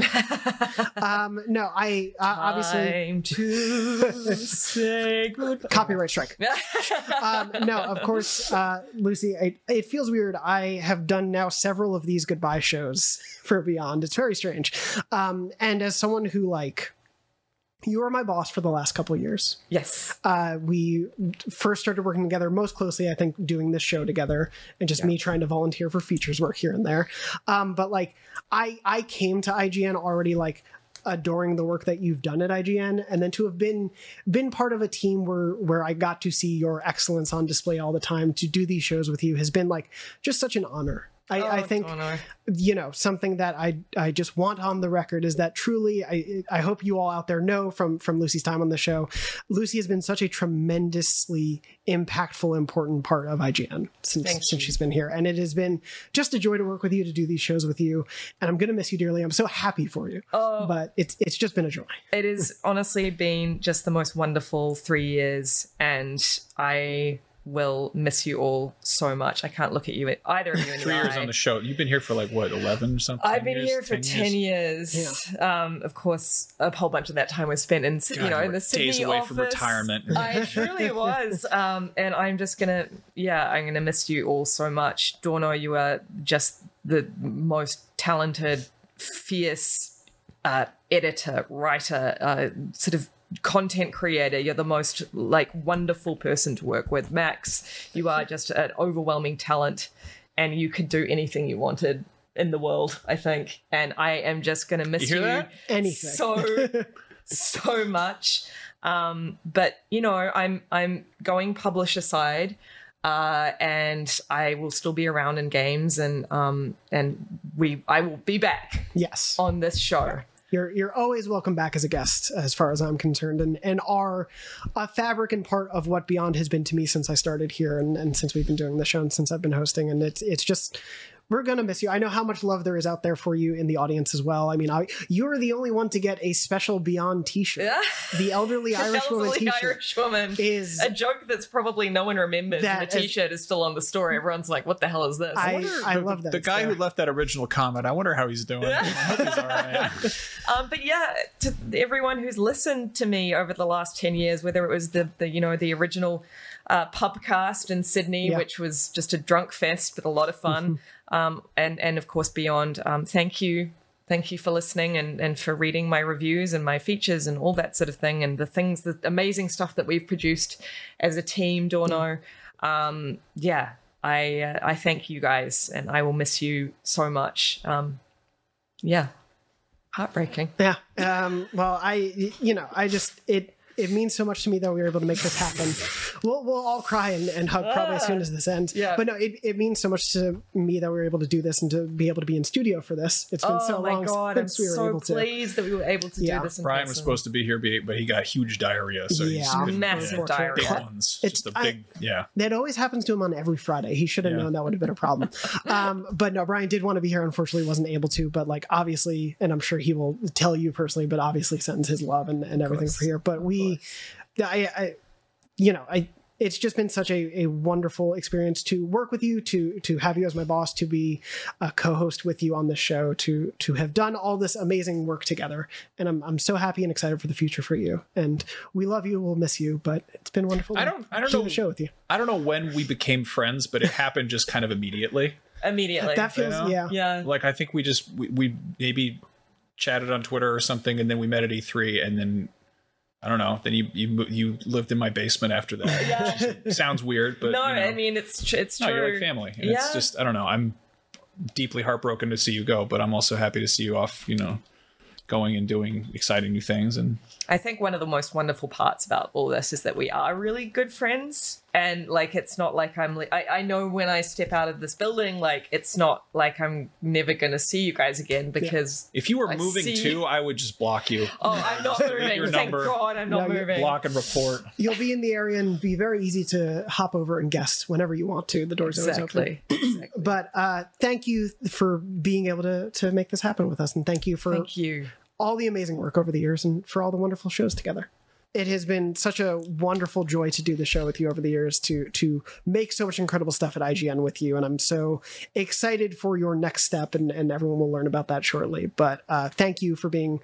um, no, I uh, obviously to say goodbye. copyright strike. um, no, of course, uh, Lucy. It, it feels weird. I have done now several of these goodbye shows for Beyond. It's very strange. Um, and as someone who like. You were my boss for the last couple years. Yes. Uh, we first started working together most closely, I think, doing this show together, and just me trying to volunteer for features work here and there. Um, but like, I I came to IGN already like adoring the work that you've done at IGN, and then to have been been part of a team where where I got to see your excellence on display all the time, to do these shows with you has been like just such an honor. I, I Oh, think Dorno. you know something that I I just want on the record is that truly I I hope you all out there know from from Lucy's time on the show, Lucy has been such a tremendously impactful, important part of IGN since Thank since she's been here, and it has been just a joy to work with you to do these shows with you, and I'm gonna miss you dearly. I'm so happy for you, Oh. but it's it's just been a joy. It has honestly been just the most wonderful three years, and I will miss you all so much. I can't look at you either of you in the Three years eye. on the show. You've been here for like what, eleven something? I've been years? here for 10 years. Um, of course, a whole bunch of that time was spent in, Syd- you know, in the Sydney days away office. from retirement. I truly was. Um, and I'm just gonna, yeah, I'm gonna miss you all so much. Dorno, you are just the most talented, fierce uh, editor, writer, uh, sort of content creator. You're the most like wonderful person to work with. Max, you are just an overwhelming talent, and you could do anything you wanted in the world. I think, and I am just gonna miss You you. Anything. so so much. Um, but you know, I'm I'm going publisher side. Uh, and I will still be around in games, and um, and we I will be back Yes. on this show. You're you're always welcome back as a guest, as far as I'm concerned, and and are a fabric and part of what Beyond has been to me since I started here, and, and since we've been doing the show, and since I've been hosting, and it's it's just. We're gonna miss you. I know how much love there is out there for you in the audience as well. I mean, I, you're the only one to get a special Beyond T-shirt. The elderly Irish woman T-shirt Irish woman is a joke that's probably no one remembers. That and the T-shirt is still on the store. Everyone's like, "What the hell is this?" I, I love that. The guy there. who left that original comment, I wonder how he's doing. I he's all right. um, but yeah, to everyone who's listened to me over the last ten years, whether it was the, the you know the original uh, pubcast in Sydney, Yeah. which was just a drunk fest but a lot of fun, um, and and of course beyond. Um, thank you thank you for listening and, and for reading my reviews and my features and all that sort of thing and the things, the amazing stuff that we've produced as a team, Dorno. Um, yeah, I uh, I thank you guys and I will miss you so much. Um, yeah, heartbreaking. Yeah. Um, well, I, you know, I just, it, it means so much to me that we were able to make this happen. We'll, we'll all cry and, and hug probably as soon as this ends. Yeah. But no, it, it means so much to me that we were able to do this and to be able to be in studio for this. It's been oh so my long god, I'm since we were so able to. pleased that we were able to Yeah. do this. In Brian was supposed to be here, but he got huge diarrhea. So he's Yeah. been- Massive yeah, diarrhea. Big ones. It's- Just a I- big, yeah. That always happens to him on every Friday. He should have Yeah. known that would have been a problem. Um, but no, Brian did want to be here. Unfortunately, wasn't able to. But like, obviously, and I'm sure he will tell you personally. But obviously, sends his love and, and everything for here. But we, I, I, you know, I. It's just been such a, a wonderful experience to work with you, to to have you as my boss, to be a co-host with you on this show, to to have done all this amazing work together. And I'm I'm so happy and excited for the future for you. And we love you. We'll miss you, but it's been wonderful. I don't- I don't know- the show with you. I don't know when we became friends, but it happened just kind of immediately. immediately. That feels You know? yeah. yeah. Like I think we just we, we maybe chatted on Twitter or something, and then we met at E3, and then I don't know. Then you you you lived in my basement after that. Yeah. Sounds weird, but no, you know. I mean it's tr- it's no, true. you're like family. And yeah. It's just I don't know. I'm deeply heartbroken to see you go, but I'm also happy to see you off. You know, going and doing exciting new things and I think one of the most wonderful parts about all this is that we are really good friends. And like, it's not like I'm, li- I, I know when I step out of this building, like, it's not like I'm never going to see you guys again because. if you were I moving see- too, I would just block you. Oh, I'm not Your moving. Thank number. God I'm not No, you moving. Block and report. You'll be in the area and be very easy to hop over and guess whenever you want to. The door's always open. Exactly. But uh, thank you for being able to to make this happen with us, and thank you for Thank you. all the amazing work over the years and for all the wonderful shows together. It has been such a wonderful joy to do the show with you over the years to to make so much incredible stuff at IGN with you, and I'm so excited for your next step, and, and everyone will learn about that shortly. But uh, thank you for being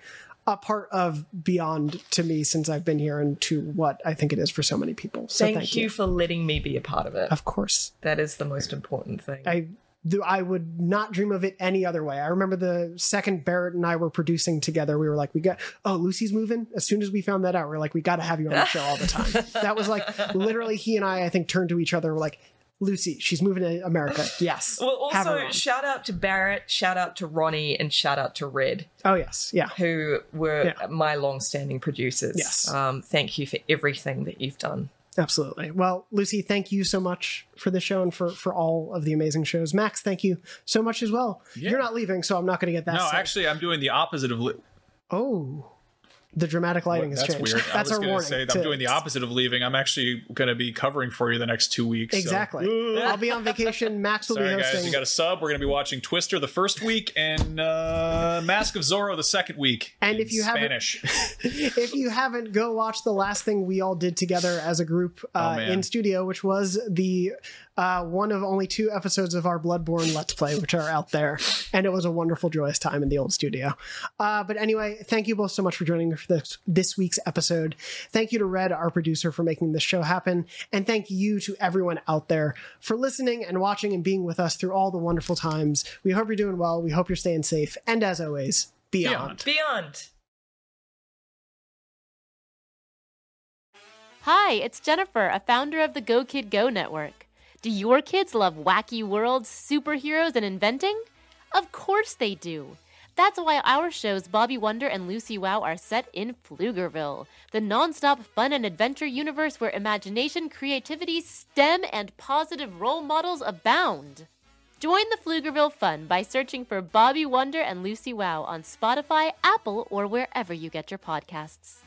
a part of Beyond to me since I've been here, and to what I think it is for so many people. So thank, thank, you for letting me be a part of it. Of course. That is the most important thing. I th- I would not dream of it any other way. I remember the second Barrett and I were producing together, we were like, we got oh Lucy's moving. As soon as we found that out, we are like, we got to have you on the show all the time. that was like literally he and I, I think, turned to each other. and We're like, Lucy, she's moving to America. Yes. well, also, shout out to Barrett, shout out to Ronnie, and shout out to Red. oh yes, yeah. who were Yeah. my long-standing producers. Yes. Um, thank you for everything that you've done. Absolutely. Well, Lucy, thank you so much for the show and for for all of the amazing shows. Max, thank you so much as well. You're not leaving, so I'm not going to get that. no, set. actually, I'm doing the opposite of. Li- oh, the dramatic lighting has That's changed. weird. I That's was going to warning. say that I'm doing the opposite of leaving. I'm actually going to be covering for you the next two weeks. so- Exactly. I'll be on vacation. Max will Sorry, be guys. You got a sub. We're going to be watching Twister the first week and uh, Mask of Zorro the second week. And if you haven't- Spanish, if you haven't, go watch the last thing we all did together as a group uh, Oh, in studio, which was the uh, one of only two episodes of our Bloodborne Let's Play, which are out there. And it was a wonderful, joyous time in the old studio. Uh, but anyway, thank you both so much for joining me for this, this week's episode. Thank you to Red, our producer, for making this show happen. And thank you to everyone out there for listening and watching and being with us through all the wonderful times. We hope you're doing well. We hope you're staying safe. And as always, beyond. Beyond. Hi, it's Jennifer, a founder of the Go Kid Go network. Do your kids love wacky worlds, superheroes, and inventing? Of course they do. That's why our shows Bobby Wonder and Lucy Wow are set in Pflugerville, the nonstop fun and adventure universe where imagination, creativity, STEM, and positive role models abound. Join the Pflugerville fun by searching for Bobby Wonder and Lucy Wow on Spotify, Apple, or wherever you get your podcasts.